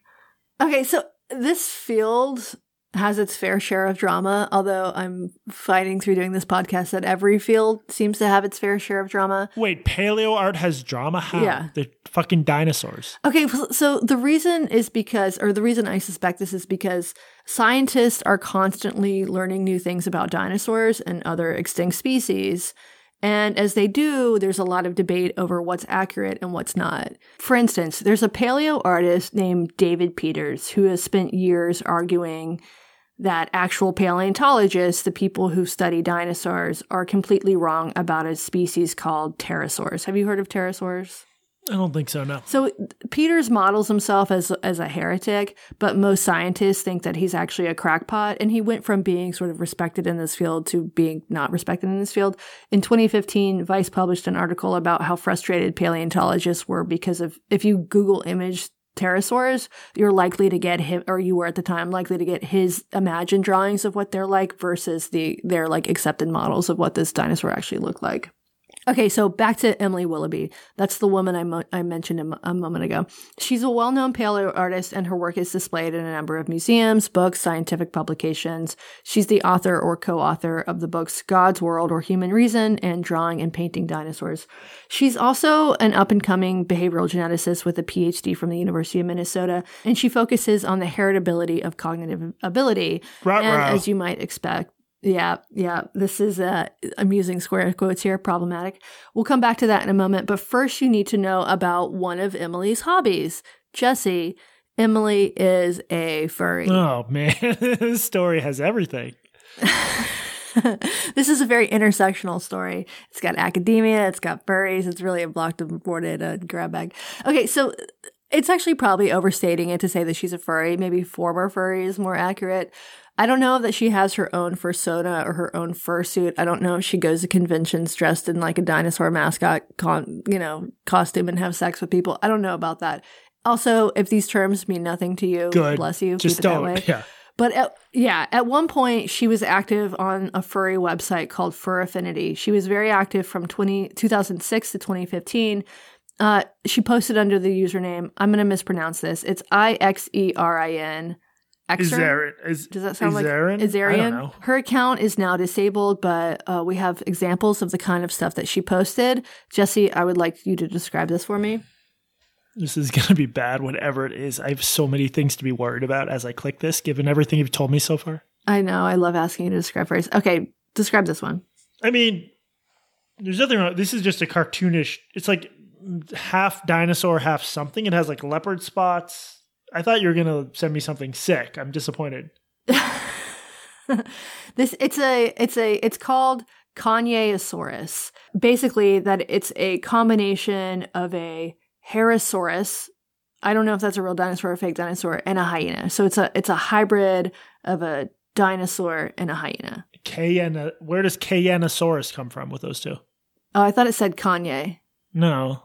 A: Okay, so this field has its fair share of drama, although I'm fighting through doing this podcast that every field seems to have its fair share of drama.
B: Wait, paleo art has drama? How?
A: Yeah.
B: They're fucking dinosaurs.
A: Okay, so the reason is because, or the reason I suspect this is because scientists are constantly learning new things about dinosaurs and other extinct species. And as they do, there's a lot of debate over what's accurate and what's not. For instance, there's a paleo artist named David Peters who has spent years arguing that actual paleontologists, the people who study dinosaurs, are completely wrong about a species called pterosaurs. Have you heard of pterosaurs?
B: I don't think so, no.
A: So Peters models himself as as a heretic, but most scientists think that he's actually a crackpot and he went from being sort of respected in this field to being not respected in this field. In 2015, Vice published an article about how frustrated paleontologists were because of if you Google image pterosaurs, you're likely to get him, or you were at the time likely to get his imagined drawings of what they're like versus the their like accepted models of what this dinosaur actually looked like. Okay, so back to Emily Willoughby. That's the woman I, mo- I mentioned a, m- a moment ago. She's a well known paleo artist, and her work is displayed in a number of museums, books, scientific publications. She's the author or co author of the books God's Word or Human Reason and Drawing and Painting Dinosaurs. She's also an up and coming behavioral geneticist with a PhD from the University of Minnesota, and she focuses on the heritability of cognitive ability. And as you might expect, yeah, yeah. This is uh, amusing square quotes here, problematic. We'll come back to that in a moment. But first, you need to know about one of Emily's hobbies. Jesse, Emily is a furry.
B: Oh, man. this story has everything.
A: this is a very intersectional story. It's got academia, it's got furries, it's really a blocked and boarded uh, grab bag. Okay, so it's actually probably overstating it to say that she's a furry. Maybe former furry is more accurate. I don't know that she has her own fursona or her own fursuit. I don't know if she goes to conventions dressed in like a dinosaur mascot, con- you know, costume and have sex with people. I don't know about that. Also, if these terms mean nothing to you,
B: Good.
A: bless you.
B: Just don't. Yeah.
A: But at, yeah, at one point she was active on a furry website called Fur Affinity. She was very active from 20, 2006 to 2015. Uh, she posted under the username, I'm going to mispronounce this. It's I X E R I N.
B: Is,
A: Does that sound like Izarian?
B: don't know.
A: Her account is now disabled, but uh, we have examples of the kind of stuff that she posted. Jesse, I would like you to describe this for me.
B: This is going to be bad, whatever it is. I have so many things to be worried about as I click this, given everything you've told me so far.
A: I know. I love asking you to describe first. Okay, describe this one.
B: I mean, there's nothing wrong. This is just a cartoonish. It's like half dinosaur, half something. It has like leopard spots. I thought you were gonna send me something sick. I'm disappointed.
A: this it's a it's a it's called Kanyeosaurus. Basically, that it's a combination of a Herosaurus. I don't know if that's a real dinosaur or a fake dinosaur, and a hyena. So it's a it's a hybrid of a dinosaur and a hyena.
B: Kayana, where does Kayanosaurus come from with those two?
A: Oh, I thought it said Kanye.
B: No,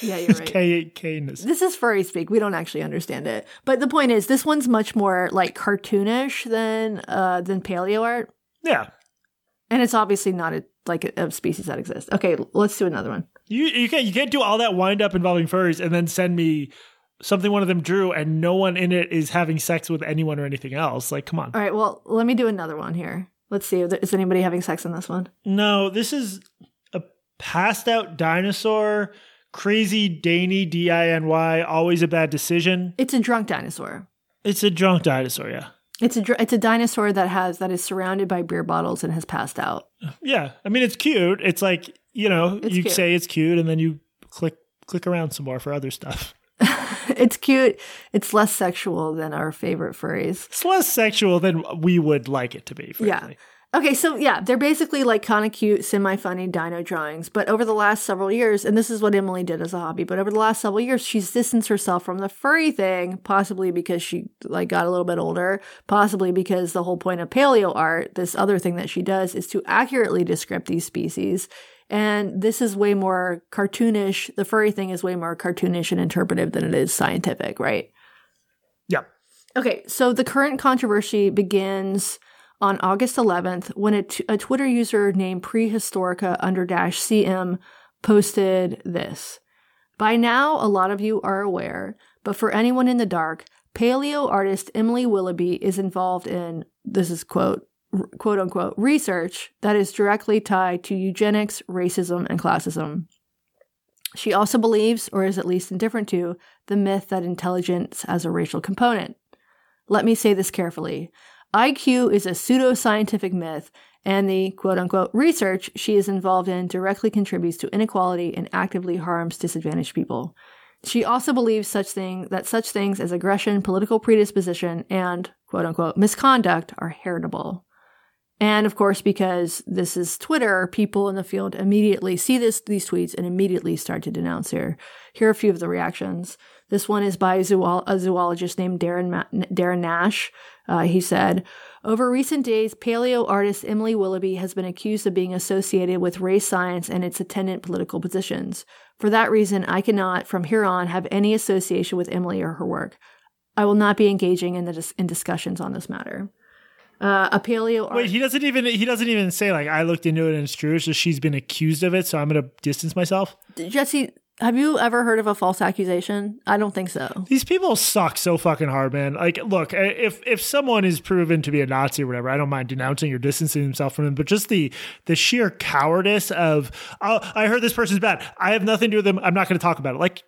A: Yeah, you're right.
B: K Kayanus.
A: This is furry speak. We don't actually understand it. But the point is, this one's much more like cartoonish than uh than paleo art,
B: Yeah,
A: and it's obviously not a like a, a species that exists. Okay, let's do another one.
B: you you can't you can't do all that wind up involving furries and then send me something one of them drew and no one in it is having sex with anyone or anything else. Like, come on.
A: All right, well, let me do another one here. Let's see. Is anybody having sex in this one?
B: No, this is a passed out dinosaur, crazy Danny D I N Y, always a bad decision.
A: It's a drunk dinosaur.
B: It's a drunk dinosaur, yeah.
A: It's a dr- it's a dinosaur that has that is surrounded by beer bottles and has passed out.
B: Yeah. I mean it's cute. It's like, you know,
A: It's
B: you
A: cute.
B: say it's cute and then you click click around some more for other stuff.
A: it's cute. It's less sexual than our favorite furries.
B: It's less sexual than we would like it to be,
A: Yeah. Okay, so yeah, they're basically like kind of cute, semi funny dino drawings. But over the last several years, and this is what Emily did as a hobby, but over the last several years, she's distanced herself from the furry thing, possibly because she like got a little bit older, possibly because the whole point of paleo art, this other thing that she does, is to accurately describe these species. And this is way more cartoonish. The furry thing is way more cartoonish and interpretive than it is scientific, right?
B: Yeah.
A: Okay, so the current controversy begins on August 11th when a, t- a Twitter user named prehistorica under dash cm posted this. By now, a lot of you are aware, but for anyone in the dark, paleo artist Emily Willoughby is involved in, this is quote, quote unquote, research that is directly tied to eugenics, racism, and classism. She also believes, or is at least indifferent to, the myth that intelligence has a racial component. Let me say this carefully. IQ is a pseudoscientific myth, and the quote unquote research she is involved in directly contributes to inequality and actively harms disadvantaged people. She also believes such thing that such things as aggression, political predisposition, and quote unquote misconduct are heritable. And of course, because this is Twitter, people in the field immediately see this these tweets and immediately start to denounce her. Here are a few of the reactions. This one is by a, zool- a zoologist named Darren, Ma- Darren Naish. Uh, he said, Over recent days, paleo artist Emily Willoughby has been accused of being associated with race science and its attendant political positions. For that reason, I cannot, from here on, have any association with Emily or her work. I will not be engaging in, the dis- in discussions on this matter. Uh, a paleo. Art-
B: Wait, he doesn't even he doesn't even say like I looked into it and it's true. So she's been accused of it. So I'm gonna distance myself.
A: Jesse, have you ever heard of a false accusation? I don't think so.
B: These people suck so fucking hard, man. Like, look, eh, if if someone is proven to be a Nazi or whatever, I don't mind denouncing or distancing himself from them. But just the the sheer cowardice of, oh, I heard this person's bad. I have nothing to do with them. I'm not going to talk about it. Like,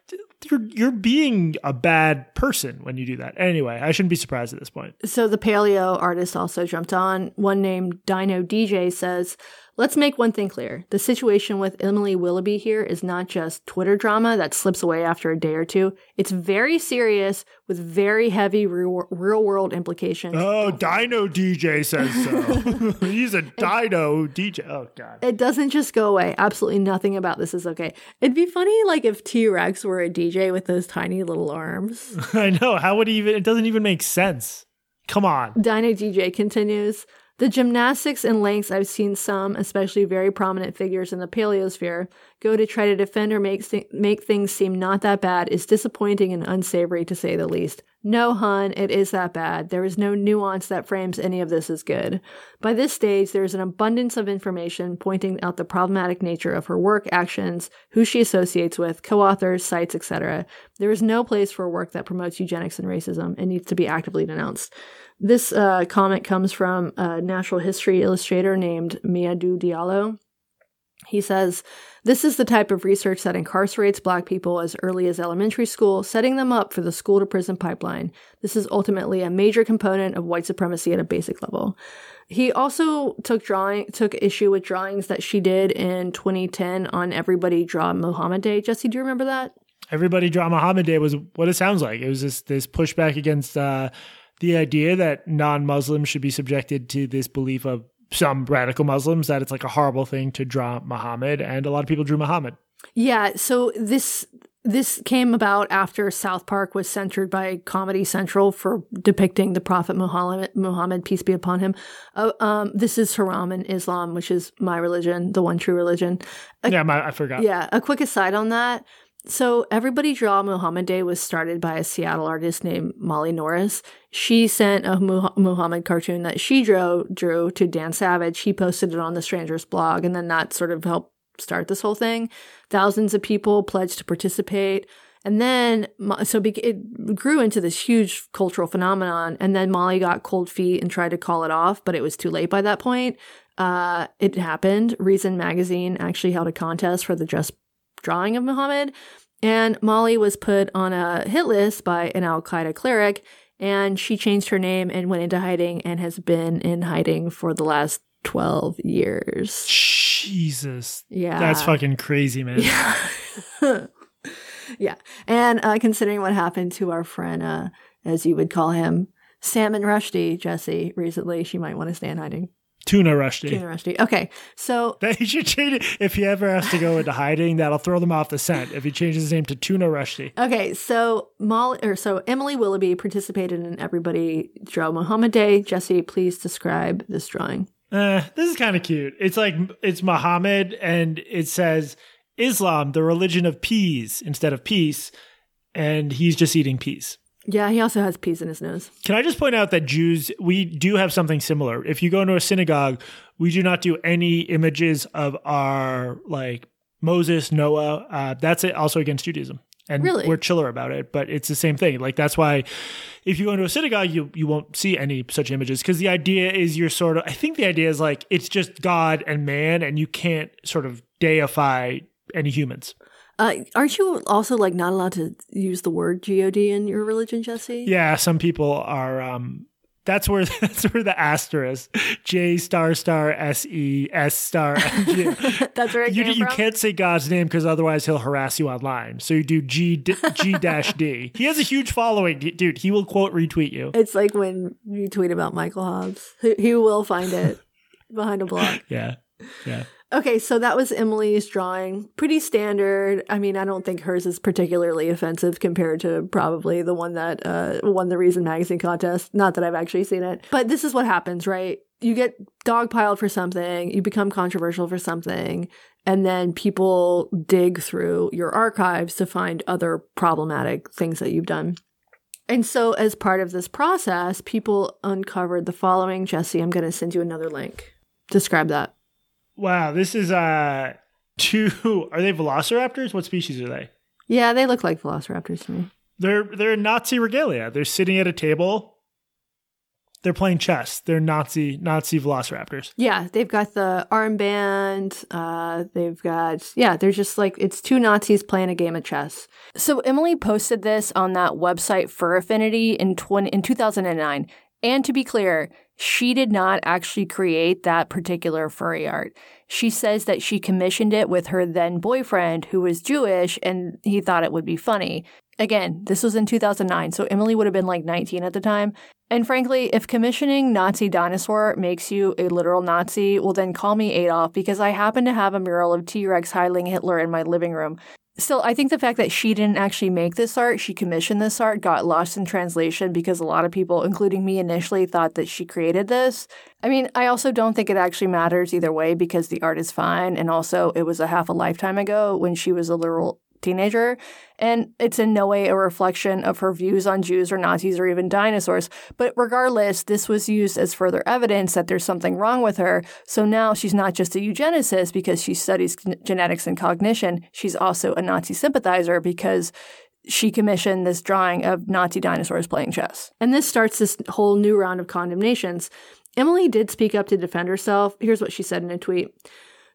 B: you're you're being a bad person when you do that. Anyway, I shouldn't be surprised at this point.
A: So the paleo artist also jumped on. One named Dino DJ says, Let's make one thing clear. The situation with Emily Willoughby here is not just Twitter drama that slips away after a day or two. It's very serious with very heavy real, real world implications.
B: Oh, Dino DJ says so. He's a Dino DJ. Oh, God.
A: It doesn't just go away. Absolutely nothing about this is okay. It'd be funny like if T Rex were a DJ with those tiny little arms.
B: I know. How would he even? It doesn't even make sense. Come on.
A: Dino DJ continues. The gymnastics and lengths I've seen some, especially very prominent figures in the paleosphere, go to try to defend or make, make things seem not that bad is disappointing and unsavory to say the least. No, hun, it is that bad. There is no nuance that frames any of this as good. By this stage, there is an abundance of information pointing out the problematic nature of her work, actions, who she associates with, co-authors, sites, etc. There is no place for work that promotes eugenics and racism. It needs to be actively denounced. This uh, comment comes from a natural history illustrator named Miadou Diallo. He says, This is the type of research that incarcerates black people as early as elementary school, setting them up for the school to prison pipeline. This is ultimately a major component of white supremacy at a basic level. He also took drawing took issue with drawings that she did in 2010 on Everybody Draw Muhammad Day. Jesse, do you remember that?
B: Everybody Draw Muhammad Day was what it sounds like. It was this this pushback against uh, the idea that non-Muslims should be subjected to this belief of some radical Muslims that it's like a horrible thing to draw Muhammad, and a lot of people drew Muhammad.
A: Yeah, so this this came about after South Park was censored by Comedy Central for depicting the Prophet Muhammad, Muhammad peace be upon him. Uh, um, this is Haram in Islam, which is my religion, the one true religion.
B: A, yeah, my, I forgot.
A: Yeah, a quick aside on that. So, Everybody Draw Muhammad Day was started by a Seattle artist named Molly Norris. She sent a Muhammad cartoon that she drew, drew to Dan Savage. He posted it on the Strangers blog, and then that sort of helped start this whole thing. Thousands of people pledged to participate. And then, so it grew into this huge cultural phenomenon. And then Molly got cold feet and tried to call it off, but it was too late by that point. Uh, it happened. Reason Magazine actually held a contest for the Just drawing of Muhammad. And Molly was put on a hit list by an Al Qaeda cleric, and she changed her name and went into hiding and has been in hiding for the last 12 years.
B: Jesus.
A: Yeah.
B: That's fucking crazy, man.
A: Yeah. yeah. And uh, considering what happened to our friend, uh, as you would call him, Salman Rushdie, Jesse, recently, she might want to stay in hiding.
B: Tuna Rushdie.
A: Tuna Rushdie. Okay, so
B: That he should change it if he ever has to go into hiding. That'll throw them off the scent. If he changes his name to Tuna Rushdie.
A: Okay, so Molly or so Emily Willoughby participated in Everybody Draw Muhammad Day. Jesse, please describe this drawing.
B: Uh, this is kind of cute. It's like it's Muhammad, and it says Islam, the religion of peas, instead of peace, and he's just eating peas.
A: Yeah, he also has peas in his nose.
B: Can I just point out that Jews, we do have something similar. If you go into a synagogue, we do not do any images of our like Moses, Noah. Uh, that's it. Also against Judaism, and
A: Really?
B: we're chiller about it. But it's the same thing. Like that's why, if you go into a synagogue, you you won't see any such images because the idea is you're sort of. I think the idea is like it's just God and man, and you can't sort of deify any humans.
A: Uh, aren't you also like not allowed to use the word God in your religion, Jesse?
B: Yeah, some people are. um That's where that's where the asterisk J star star S E S star.
A: That's where
B: You, you can't say God's name because otherwise he'll harass you online. So you do G D- G dash D. He has a huge following, dude. He will quote retweet you.
A: It's like when you tweet about Michael Hobbs. He, he will find it behind a block.
B: Yeah, yeah.
A: Okay, so that was Emily's drawing. Pretty standard. I mean, I don't think hers is particularly offensive compared to probably the one that uh, won the Reason Magazine contest. Not that I've actually seen it. But this is what happens, right? You get dogpiled for something, you become controversial for something, and then people dig through your archives to find other problematic things that you've done. And so, as part of this process, people uncovered the following. Jesse, I'm going to send you another link. Describe that.
B: Wow, this is uh two. Are they velociraptors? What species are they?
A: Yeah, they look like velociraptors to me.
B: They're they're Nazi regalia. They're sitting at a table. They're playing chess. They're Nazi Nazi velociraptors.
A: Yeah, they've got the armband. Uh, they've got yeah, they're just like it's two Nazis playing a game of chess. So Emily posted this on that website Fur Affinity in twenty in two thousand and nine. And to be clear, she did not actually create that particular furry art. She says that she commissioned it with her then boyfriend, who was Jewish, and he thought it would be funny. Again, this was in 2009, so Emily would have been like 19 at the time. And frankly, if commissioning Nazi dinosaur makes you a literal Nazi, well, then call me Adolf because I happen to have a mural of T Rex Heidling Hitler in my living room. Still, I think the fact that she didn't actually make this art, she commissioned this art, got lost in translation because a lot of people, including me initially, thought that she created this. I mean, I also don't think it actually matters either way because the art is fine. And also, it was a half a lifetime ago when she was a literal teenager. And it's in no way a reflection of her views on Jews or Nazis or even dinosaurs. But regardless, this was used as further evidence that there's something wrong with her. So now she's not just a eugenicist because she studies genetics and cognition, she's also a Nazi sympathizer because she commissioned this drawing of Nazi dinosaurs playing chess. And this starts this whole new round of condemnations. Emily did speak up to defend herself. Here's what she said in a tweet.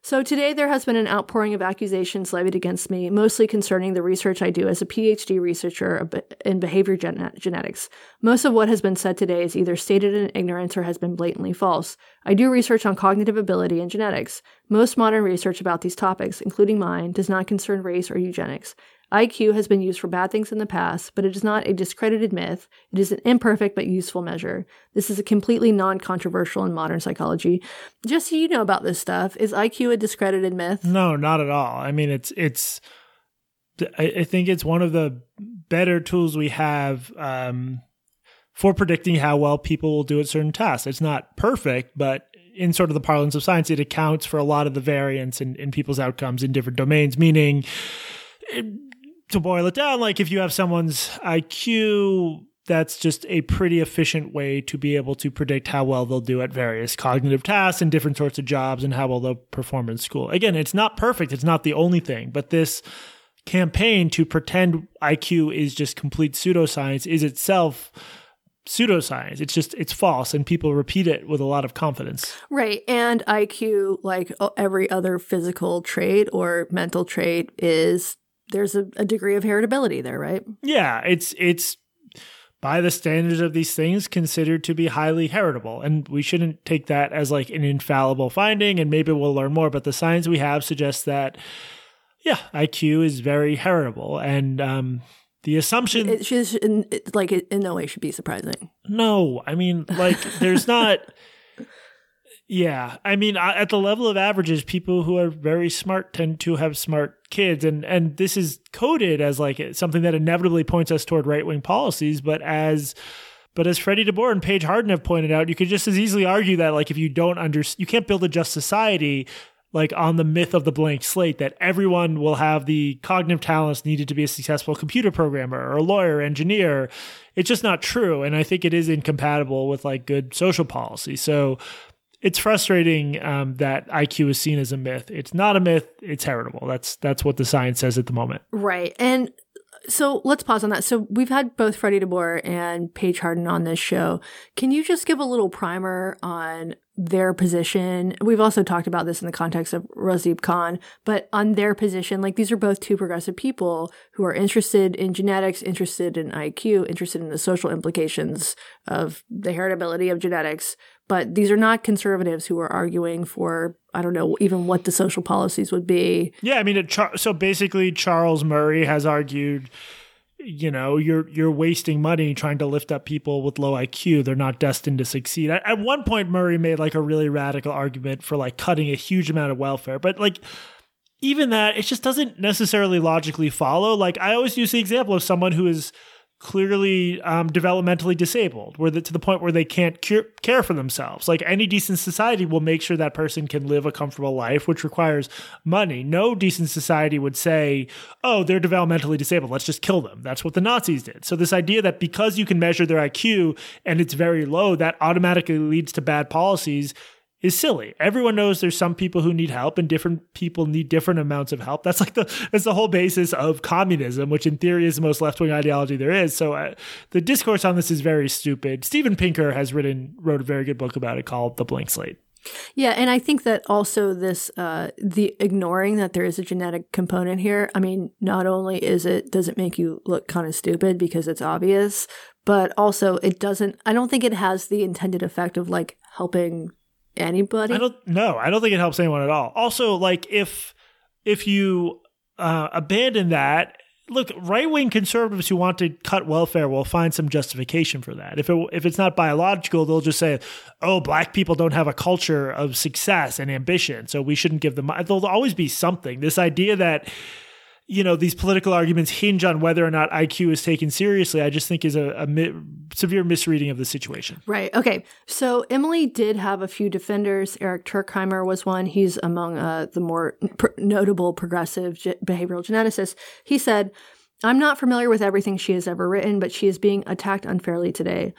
A: So today there has been an outpouring of accusations levied against me, mostly concerning the research I do as a PhD researcher in behavior gen- genetics. Most of what has been said today is either stated in ignorance or has been blatantly false. I do research on cognitive ability and genetics. Most modern research about these topics, including mine, does not concern race or eugenics. IQ has been used for bad things in the past, but it is not a discredited myth. It is an imperfect but useful measure. This is a completely non controversial in modern psychology. Just so you know about this stuff, is IQ a discredited myth?
B: No, not at all. I mean, it's it's. I, think it's one of the better tools we have um, for predicting how well people will do at certain tasks. It's not perfect, but in sort of the parlance of science, it accounts for a lot of the variance in, in people's outcomes in different domains. Meaning, to boil it down, like if you have someone's IQ, that's just a pretty efficient way to be able to predict how well they'll do at various cognitive tasks and different sorts of jobs and how well they'll perform in school. Again, it's not perfect, it's not the only thing, but this campaign to pretend IQ is just complete pseudoscience is itself pseudoscience. It's just it's false and people repeat it with a lot of confidence.
A: Right. And IQ like every other physical trait or mental trait is there's a, a degree of heritability there, right?
B: Yeah, it's it's by the standards of these things considered to be highly heritable. And we shouldn't take that as like an infallible finding and maybe we'll learn more but the science we have suggests that yeah iq is very heritable. And um the assumption
A: it should in, it, like it in no way should be surprising.
B: No i mean like there's not Yeah, I mean, at the level of averages, people who are very smart tend to have smart kids, and and this is coded as like something that inevitably points us toward right wing policies. But as but as Freddie DeBoer and Paige Harden have pointed out, you could just as easily argue that like if you don't under you can't build a just society like on the myth of the blank slate that everyone will have the cognitive talents needed to be a successful computer programmer or a lawyer, engineer. It's just not true. And I think it is incompatible with like good social policy. So it's frustrating um, that IQ is seen as a myth. It's not a myth. It's heritable. That's that's what the science says at the moment.
A: Right. And so let's pause on that. So we've had both Freddie DeBoer and Paige Harden on this show. Can you just give a little primer on their position? We've also talked about this in the context of Razib Khan, but on their position, like these are both two progressive people who are interested in genetics, interested in IQ, interested in the social implications of the heritability of genetics, but these are not conservatives who are arguing for I don't know even what the social policies would be.
B: Yeah, I mean, so basically, Charles Murray has argued, you know, you're you're wasting money trying to lift up people with low IQ. They're not destined to succeed. At one point, Murray made like a really radical argument for like cutting a huge amount of welfare, but like even that, it just doesn't necessarily logically follow. Like I always use the example of someone who is clearly um, developmentally disabled, where the, to the point where they can't cure, care for themselves. Like any decent society will make sure that person can live a comfortable life, which requires money. No decent society would say, "Oh, they're developmentally disabled. Let's just kill them." That's what the Nazis did. So this idea that because you can measure their IQ and it's very low, that automatically leads to bad policies is silly. Everyone knows there's some people who need help and different people need different amounts of help. That's like the that's the whole basis of communism, which in theory is the most left-wing ideology there is. So uh, the discourse on this is very stupid. Steven Pinker has written wrote a very good book about it called The Blank Slate.
A: Yeah, and I think that also this uh, the ignoring that there is a genetic component here. I mean, not only is it does it make you look kind of stupid because it's obvious, but also it doesn't. I don't think it has the intended effect of like helping anybody?
B: I don't no, I don't think it helps anyone at all. Also, like if if you uh, abandon that, look, right wing conservatives who want to cut welfare will find some justification for that. If it if it's not biological, they'll just say, "Oh, black people don't have a culture of success and ambition, so we shouldn't give them." There'll always be something. This idea that you know these political arguments hinge on whether or not IQ is taken seriously. I just think is a, a mi- severe misreading of the situation.
A: Right. Okay. So Emily did have a few defenders. Eric Turkheimer was one. He's among uh, the more pr- notable progressive ge- behavioral geneticists. He said, "I'm not familiar with everything she has ever written, but she is being attacked unfairly today."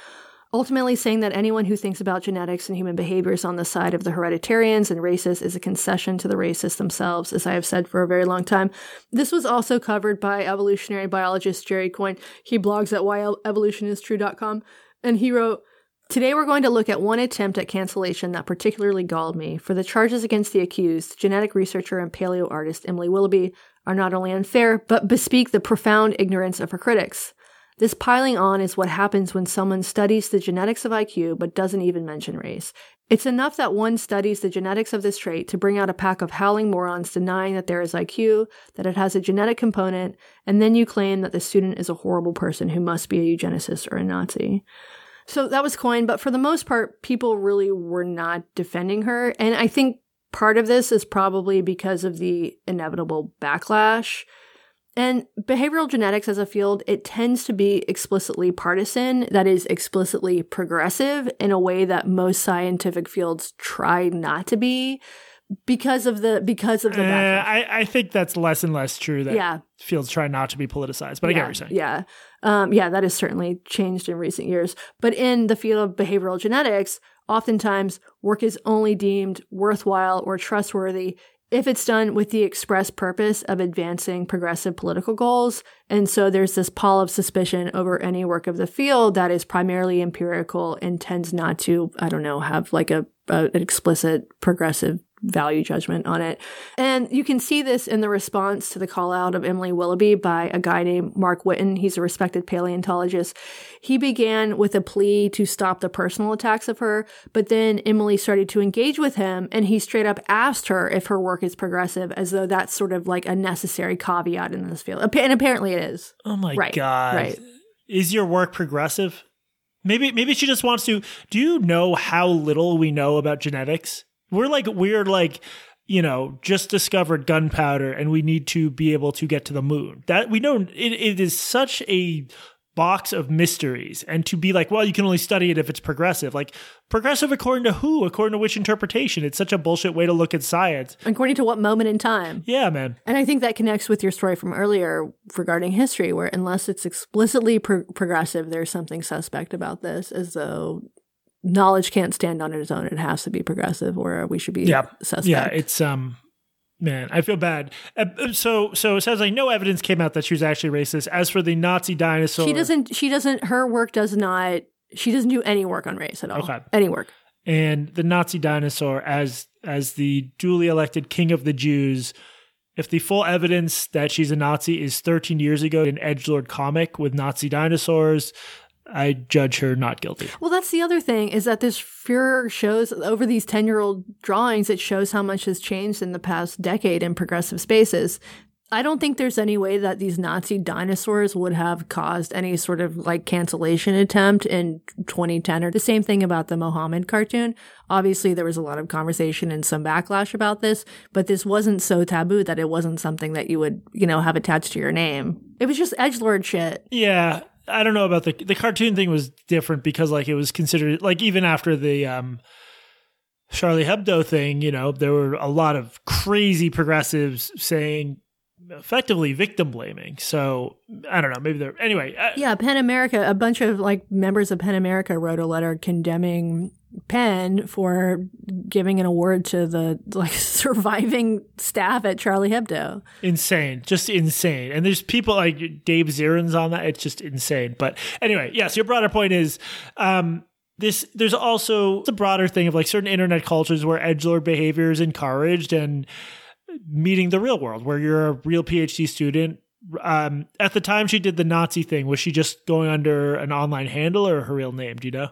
A: Ultimately saying that anyone who thinks about genetics and human behavior is on the side of the hereditarians and racists is a concession to the racists themselves, as I have said for a very long time. This was also covered by evolutionary biologist Jerry Coyne. He blogs at whyevolutionistrue.com, and he wrote, Today we're going to look at one attempt at cancellation that particularly galled me. For the charges against the accused, genetic researcher and paleo artist Emily Willoughby are not only unfair, but bespeak the profound ignorance of her critics. This piling on is what happens when someone studies the genetics of IQ but doesn't even mention race. It's enough that one studies the genetics of this trait to bring out a pack of howling morons denying that there is IQ, that it has a genetic component, and then you claim that the student is a horrible person who must be a eugenicist or a Nazi. So that was Coyne, but for the most part, people really were not defending her. And I think part of this is probably because of the inevitable backlash and behavioral genetics as a field, it tends to be explicitly partisan, that is, explicitly progressive in a way that most scientific fields try not to be because of the because of the uh,
B: I, I think that's less and less true that yeah. fields try not to be politicized but
A: yeah,
B: i get what you're saying.
A: yeah. Um, yeah that has certainly changed in recent years. But in the field of behavioral genetics oftentimes work is only deemed worthwhile or trustworthy if it's done with the express purpose of advancing progressive political goals. And so there's this pall of suspicion over any work of the field that is primarily empirical and tends not to, I don't know, have like a, a an explicit progressive value judgment on it. And you can see this in the response to the call out of Emily Willoughby by a guy named Mark Witton. He's a respected paleontologist. He began with a plea to stop the personal attacks of her, but then Emily started to engage with him and he straight up asked her if her work is progressive as though that's sort of like a necessary caveat in this field. And apparently it is.
B: Oh my
A: right,
B: God.
A: Right.
B: Is your work progressive? Maybe maybe she just wants to. Do you know how little we know about genetics? We're like we're like you know just discovered gunpowder and we need to be able to get to the moon. That we know it, it is such a box of mysteries and to be like well you can only study it if it's progressive. Like progressive according to who? According to which interpretation? It's such a bullshit way to look at science.
A: According to what moment in time?
B: yeah man.
A: And I think that connects with your story from earlier regarding history, where unless it's explicitly pro- progressive, there's something suspect about this, as though knowledge can't stand on its own. It has to be progressive, or we should be
B: Yeah.
A: suspect.
B: Yeah, it's um man, I feel bad. Uh, so so it sounds like no evidence came out that she was actually racist. As for the Nazi dinosaur,
A: she doesn't. She doesn't. Her work does not. She doesn't do any work on race at all.
B: Okay.
A: Any work.
B: and the Nazi dinosaur as as the duly elected king of the Jews. If the full evidence that she's a Nazi is 13 years ago in Edgelord comic with Nazi dinosaurs, I judge her not guilty.
A: Well, that's the other thing is that this Fuhrer shows over these 10 year old drawings, it shows how much has changed in the past decade in progressive spaces. I don't think there's any way that these Nazi dinosaurs would have caused any sort of like cancellation attempt in 2010 or the same thing about the Mohammed cartoon. Obviously, there was a lot of conversation and some backlash about this, but this wasn't so taboo that it wasn't something that you would, you know, have attached to your name. It was just edgelord shit.
B: Yeah, I don't know about the the cartoon thing was different because like it was considered like even after the um Charlie Hebdo thing, you know, there were a lot of crazy progressives saying effectively victim blaming. So I don't know, maybe they're anyway. uh,
A: Yeah, Pen America, a bunch of like members of Pen America wrote a letter condemning PEN for giving an award to the like surviving staff at Charlie Hebdo.
B: insane, just insane. And there's people like Dave Zirin's on that. It's just insane. But anyway, yes, your broader point is um, this. There's also the broader thing of like certain internet cultures where edgelord behavior is encouraged and meeting the real world, where you're a real PhD student. Um, at the time she did the Nazi thing, was she just going under an online handle or her real name? Do you know?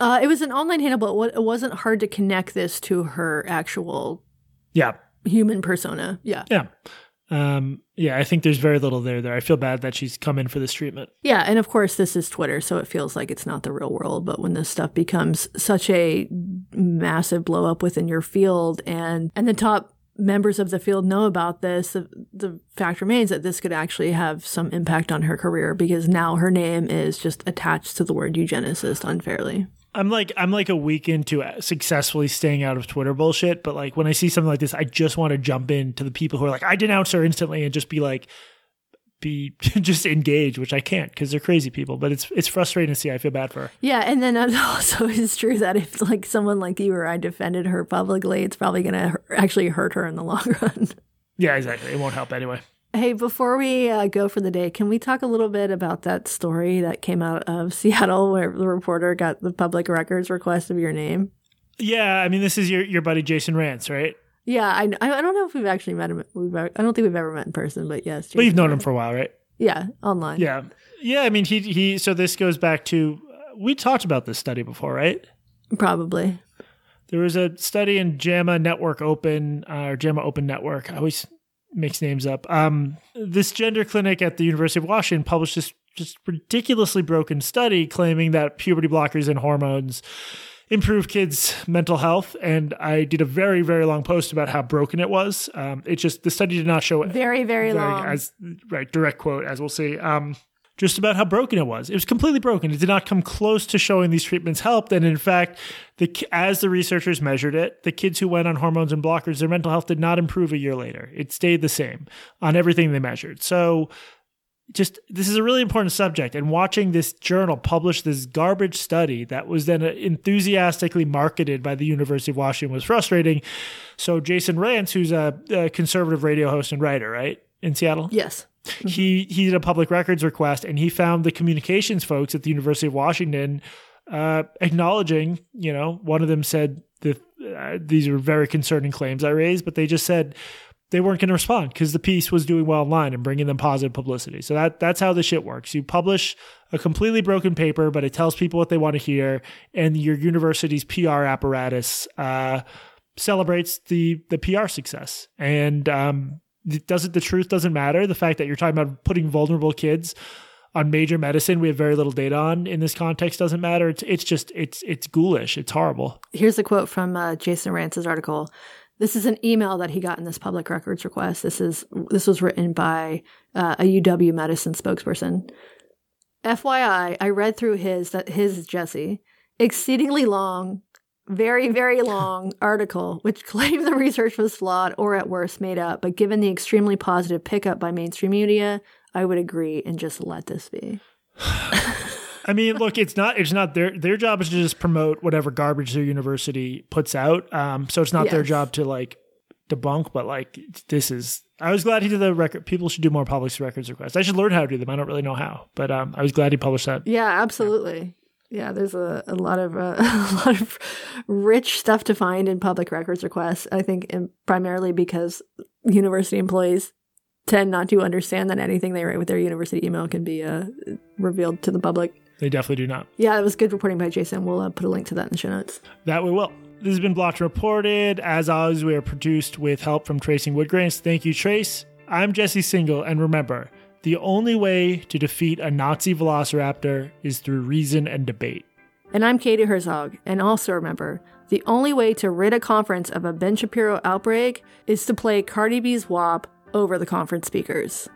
A: Uh, it was an online handle, but it wasn't hard to connect this to her actual
B: Yeah,
A: human persona. Yeah.
B: yeah. Um, yeah, I think there's very little there. There, I feel bad that she's come in for this treatment.
A: Yeah, and of course this is Twitter, so it feels like it's not the real world. But when this stuff becomes such a massive blow up within your field, and and the top members of the field know about this, the, the fact remains that this could actually have some impact on her career because now her name is just attached to the word eugenicist unfairly.
B: I'm like I'm like a week into successfully staying out of Twitter bullshit, but like when I see something like this, I just want to jump in to the people who are like, I denounce her instantly and just be like, be just engage, which I can't because they're crazy people. But it's it's frustrating to see. I feel bad for her.
A: Yeah, and then it also is true that if like someone like you or I defended her publicly, it's probably going to actually hurt her in the long run.
B: Yeah, exactly. It won't help anyway.
A: Hey, before we uh, go for the day, can we talk a little bit about that story that came out of Seattle where the reporter got the public records request of your name?
B: Yeah, I mean, this is your your buddy Jason Rantz, right?
A: Yeah, I, I don't know if we've actually met him. We've, I don't think we've ever met in person, but yes.
B: But you've
A: Jason
B: known him for a while, right?
A: Yeah, online.
B: Yeah, yeah. I mean, he he. So this goes back to we talked about this study before, right?
A: Probably.
B: There was a study in JAMA Network Open uh, or JAMA Open Network. I always mix names up. Um, this gender clinic at the University of Washington published this just ridiculously broken study claiming that puberty blockers and hormones improve kids' mental health. And I did a very very long post about how broken it was. Um, it just the study did not show it
A: Very, very,
B: very-
A: long.
B: as right direct quote as we'll see um just about how broken it was. It was completely broken. It did not come close to showing these treatments helped. And in fact the as the researchers measured it the kids who went on hormones and blockers their mental health did not improve a year later. It stayed the same on everything they measured. So just this is a really important subject. And watching this journal publish this garbage study that was then uh, enthusiastically marketed by the university of washington was frustrating. So jason rantz who's a, a conservative radio host and writer right in seattle?
A: Yes.
B: He he did a public records request and he found the communications folks at the University of Washington uh, acknowledging, you know, one of them said that uh, these are very concerning claims I raised, but they just said they weren't going to respond because the piece was doing well online and bringing them positive publicity. So that that's how the shit works. You publish a completely broken paper, but it tells people what they want to hear, and your university's PR apparatus uh, celebrates the the PR success. And um, doesn't the truth doesn't matter. The fact that you're talking about putting vulnerable kids on major medicine we have very little data on in this context doesn't matter. It's it's just it's it's ghoulish. It's horrible.
A: Here's a quote from uh, Jason Rantz's article. This is an email that he got in this public records request. This is this was written by uh, a UW medicine spokesperson. FYI, I read through his that his is Jesse exceedingly long, very very long article which claimed the research was flawed or at worst made up. But given the extremely positive pickup by mainstream media, I would agree and just let this be.
B: I mean, look, it's not it's not their their job is to just promote whatever garbage their university puts out. Um, so it's not their job to like debunk, but like this is. I was glad he did the record. People should do more public records requests. I should learn how to do them. I don't really know how, but um, I was glad he published that.
A: Yeah, absolutely. Yeah, there's a, a lot of uh, a lot of rich stuff to find in public records requests. I think primarily because university employees tend not to understand that anything they write with their university email can be uh, revealed to the public.
B: They definitely do not.
A: Yeah, it was good reporting by Jason. We'll uh, put a link to that in the show notes.
B: That we will. This has been Blocked Reported. As always, we are produced with help from Tracing Woodgrains. Thank you, Trace. I'm Jesse Singal, and remember, the only way to defeat a Nazi velociraptor is through reason and debate.
A: And I'm Katie Herzog. And also remember, the only way to rid a conference of a Ben Shapiro outbreak is to play Cardi B's WAP over the conference speakers.